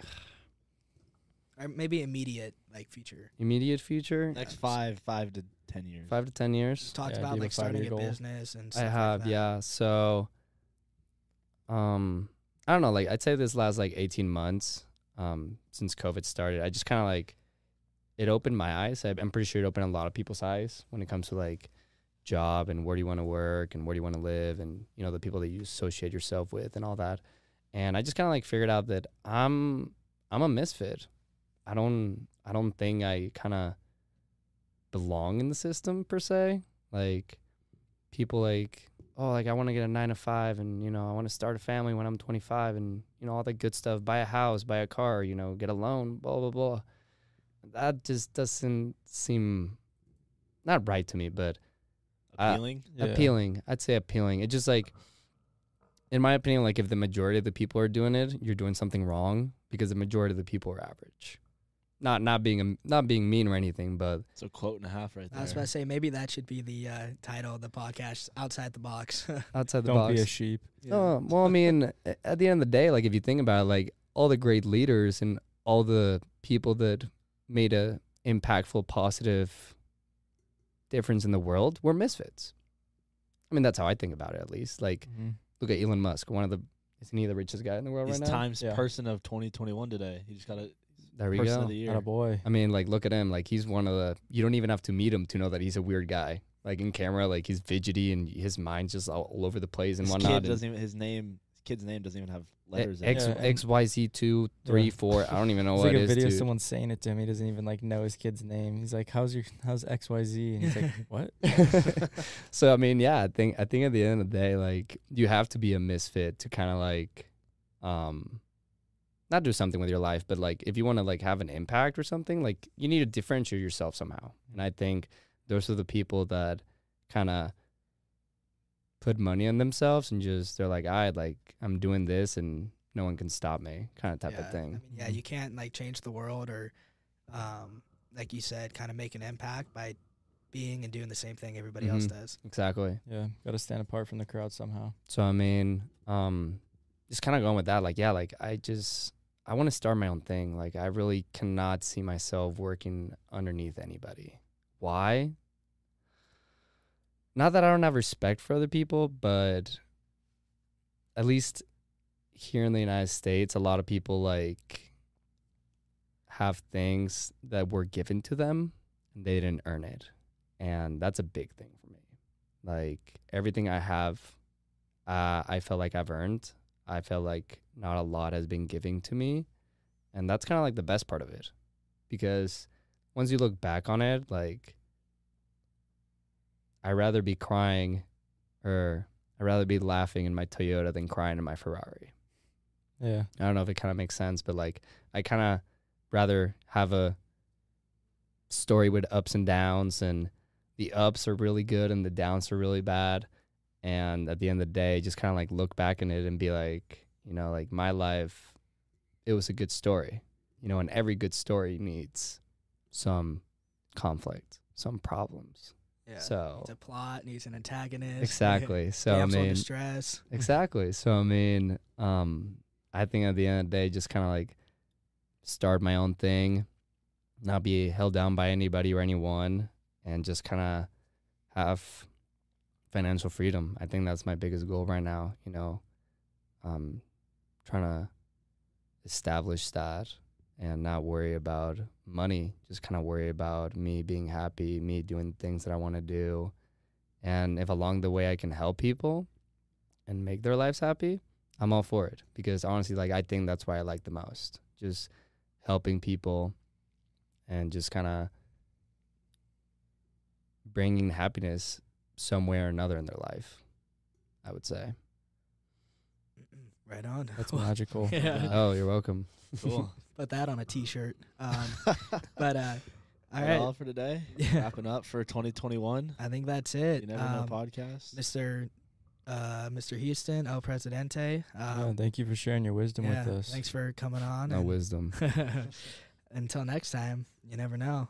Or maybe immediate like future. immediate future, Next five, five to ten years. five to ten years. Talked Yeah, do about you have like a starting five-year a goal? business and I stuff like have, that. yeah. So, um, I don't know. Like, I'd say this last like 18 months, um, since COVID started, I just kind of like it opened my eyes. I- I'm pretty sure it opened a lot of people's eyes when it comes to like job and where do you want to work and where do you want to live and you know the people that you associate yourself with and all that. And I just kind of like figured out that I'm I'm a misfit. I don't I don't think I kind of belong in the system per se. Like people like oh like I want to get a 9 to 5 and you know I want to start a family when I'm 25 and you know all that good stuff, buy a house, buy a car, you know, get a loan, blah blah blah. That just doesn't seem not right to me, but uh, Appealing. Yeah. appealing. I'd say appealing. It just like, in my opinion, like if the majority of the people are doing it, you're doing something wrong because the majority of the people are average. Not not being a, not being mean or anything, but It's a quote and a half right there. I was about to say maybe that should be the uh, title of the podcast, outside the box. *laughs* outside the Don't box. be a sheep. No, well, I mean, at the end of the day, like if you think about it, like all the great leaders and all the people that made a impactful, positive difference in the world were misfits. I mean, that's how I think about it, at least. Like, Mhm. Look at Elon Musk, one of the isn't he the richest guy in the world He's right now? Times Yeah. Person of 2021 today. He just got a There we Person go. of the Year. Not a boy. I mean, like, look at him. Like, he's one of the. You don't even have to meet him to know that he's a weird guy. Like in camera, like he's fidgety and his mind's just all, all over the place and His whatnot. kid doesn't even his name. His kid's name doesn't even have letters. X in it. X Y Z two three Yeah. four. I don't even know It's what like it a is. video of dude. someone saying it to him. He doesn't even like know his kid's name. He's like, "How's your how's X Y Z?" And he's like, *laughs* "What?" *laughs* so I mean, yeah, I think I think at the end of the day, like you have to be a misfit to kind of like um not do something with your life, but like if you want to like have an impact or something, like you need to differentiate yourself somehow. And I think those are the people that kind of put money on themselves and just they're like, I like I'm doing this and no one can stop me, kind of type yeah, of thing. I mean, yeah, you can't like change the world or, um, like you said, kind of make an impact by being and doing the same thing everybody else Mhm. does. Exactly. Yeah, got to stand apart from the crowd somehow. So I mean, um, just kind of going with that, like, yeah, like I just I want to start my own thing. Like I really cannot see myself working underneath anybody. Why? Not that I don't have respect for other people, but at least here in the United States, a lot of people like have things that were given to them and they didn't earn it. And that's a big thing for me. Like everything I have uh, I feel like I've earned. I feel like not a lot has been given to me. And that's kind of like the best part of it. Because once you look back on it, like, I'd rather be crying or I'd rather be laughing in my Toyota than crying in my Ferrari. Yeah. I don't know if it kind of makes sense, but like, I kind of rather have a story with ups and downs, and the ups are really good and the downs are really bad and at the end of the day just kind of like look back in it and be like you know like my life it was a good story you know and every good story needs some conflict some problems Yeah. so It's a plot, needs an antagonist. *laughs* exactly so i mean distress. exactly so i mean um i think at the end of the day just kind of like start my own thing not be held down by anybody or anyone and just kind of have financial freedom i think that's my biggest goal right now you know um trying to establish that and not worry about money just kind of worry about me being happy me doing things that i want to do and if along the way i can help people and make their lives happy i'm all for it because honestly like i think that's why i like the most just helping people and just kind of bringing happiness somewhere or another in their life i would say Right on. That's *laughs* magical. Yeah. oh you're welcome Cool. *laughs* Put that on a T-shirt. Um, *laughs* but uh, all That right, all for today. Yeah. Wrapping up for 2021. I think that's it. You never know Um, podcast. Mr. Uh, Mr. Houston, El Presidente. Yeah, Um, thank you for sharing your wisdom yeah, with us. Thanks for coming on. no wisdom *laughs* Until next time, you never know.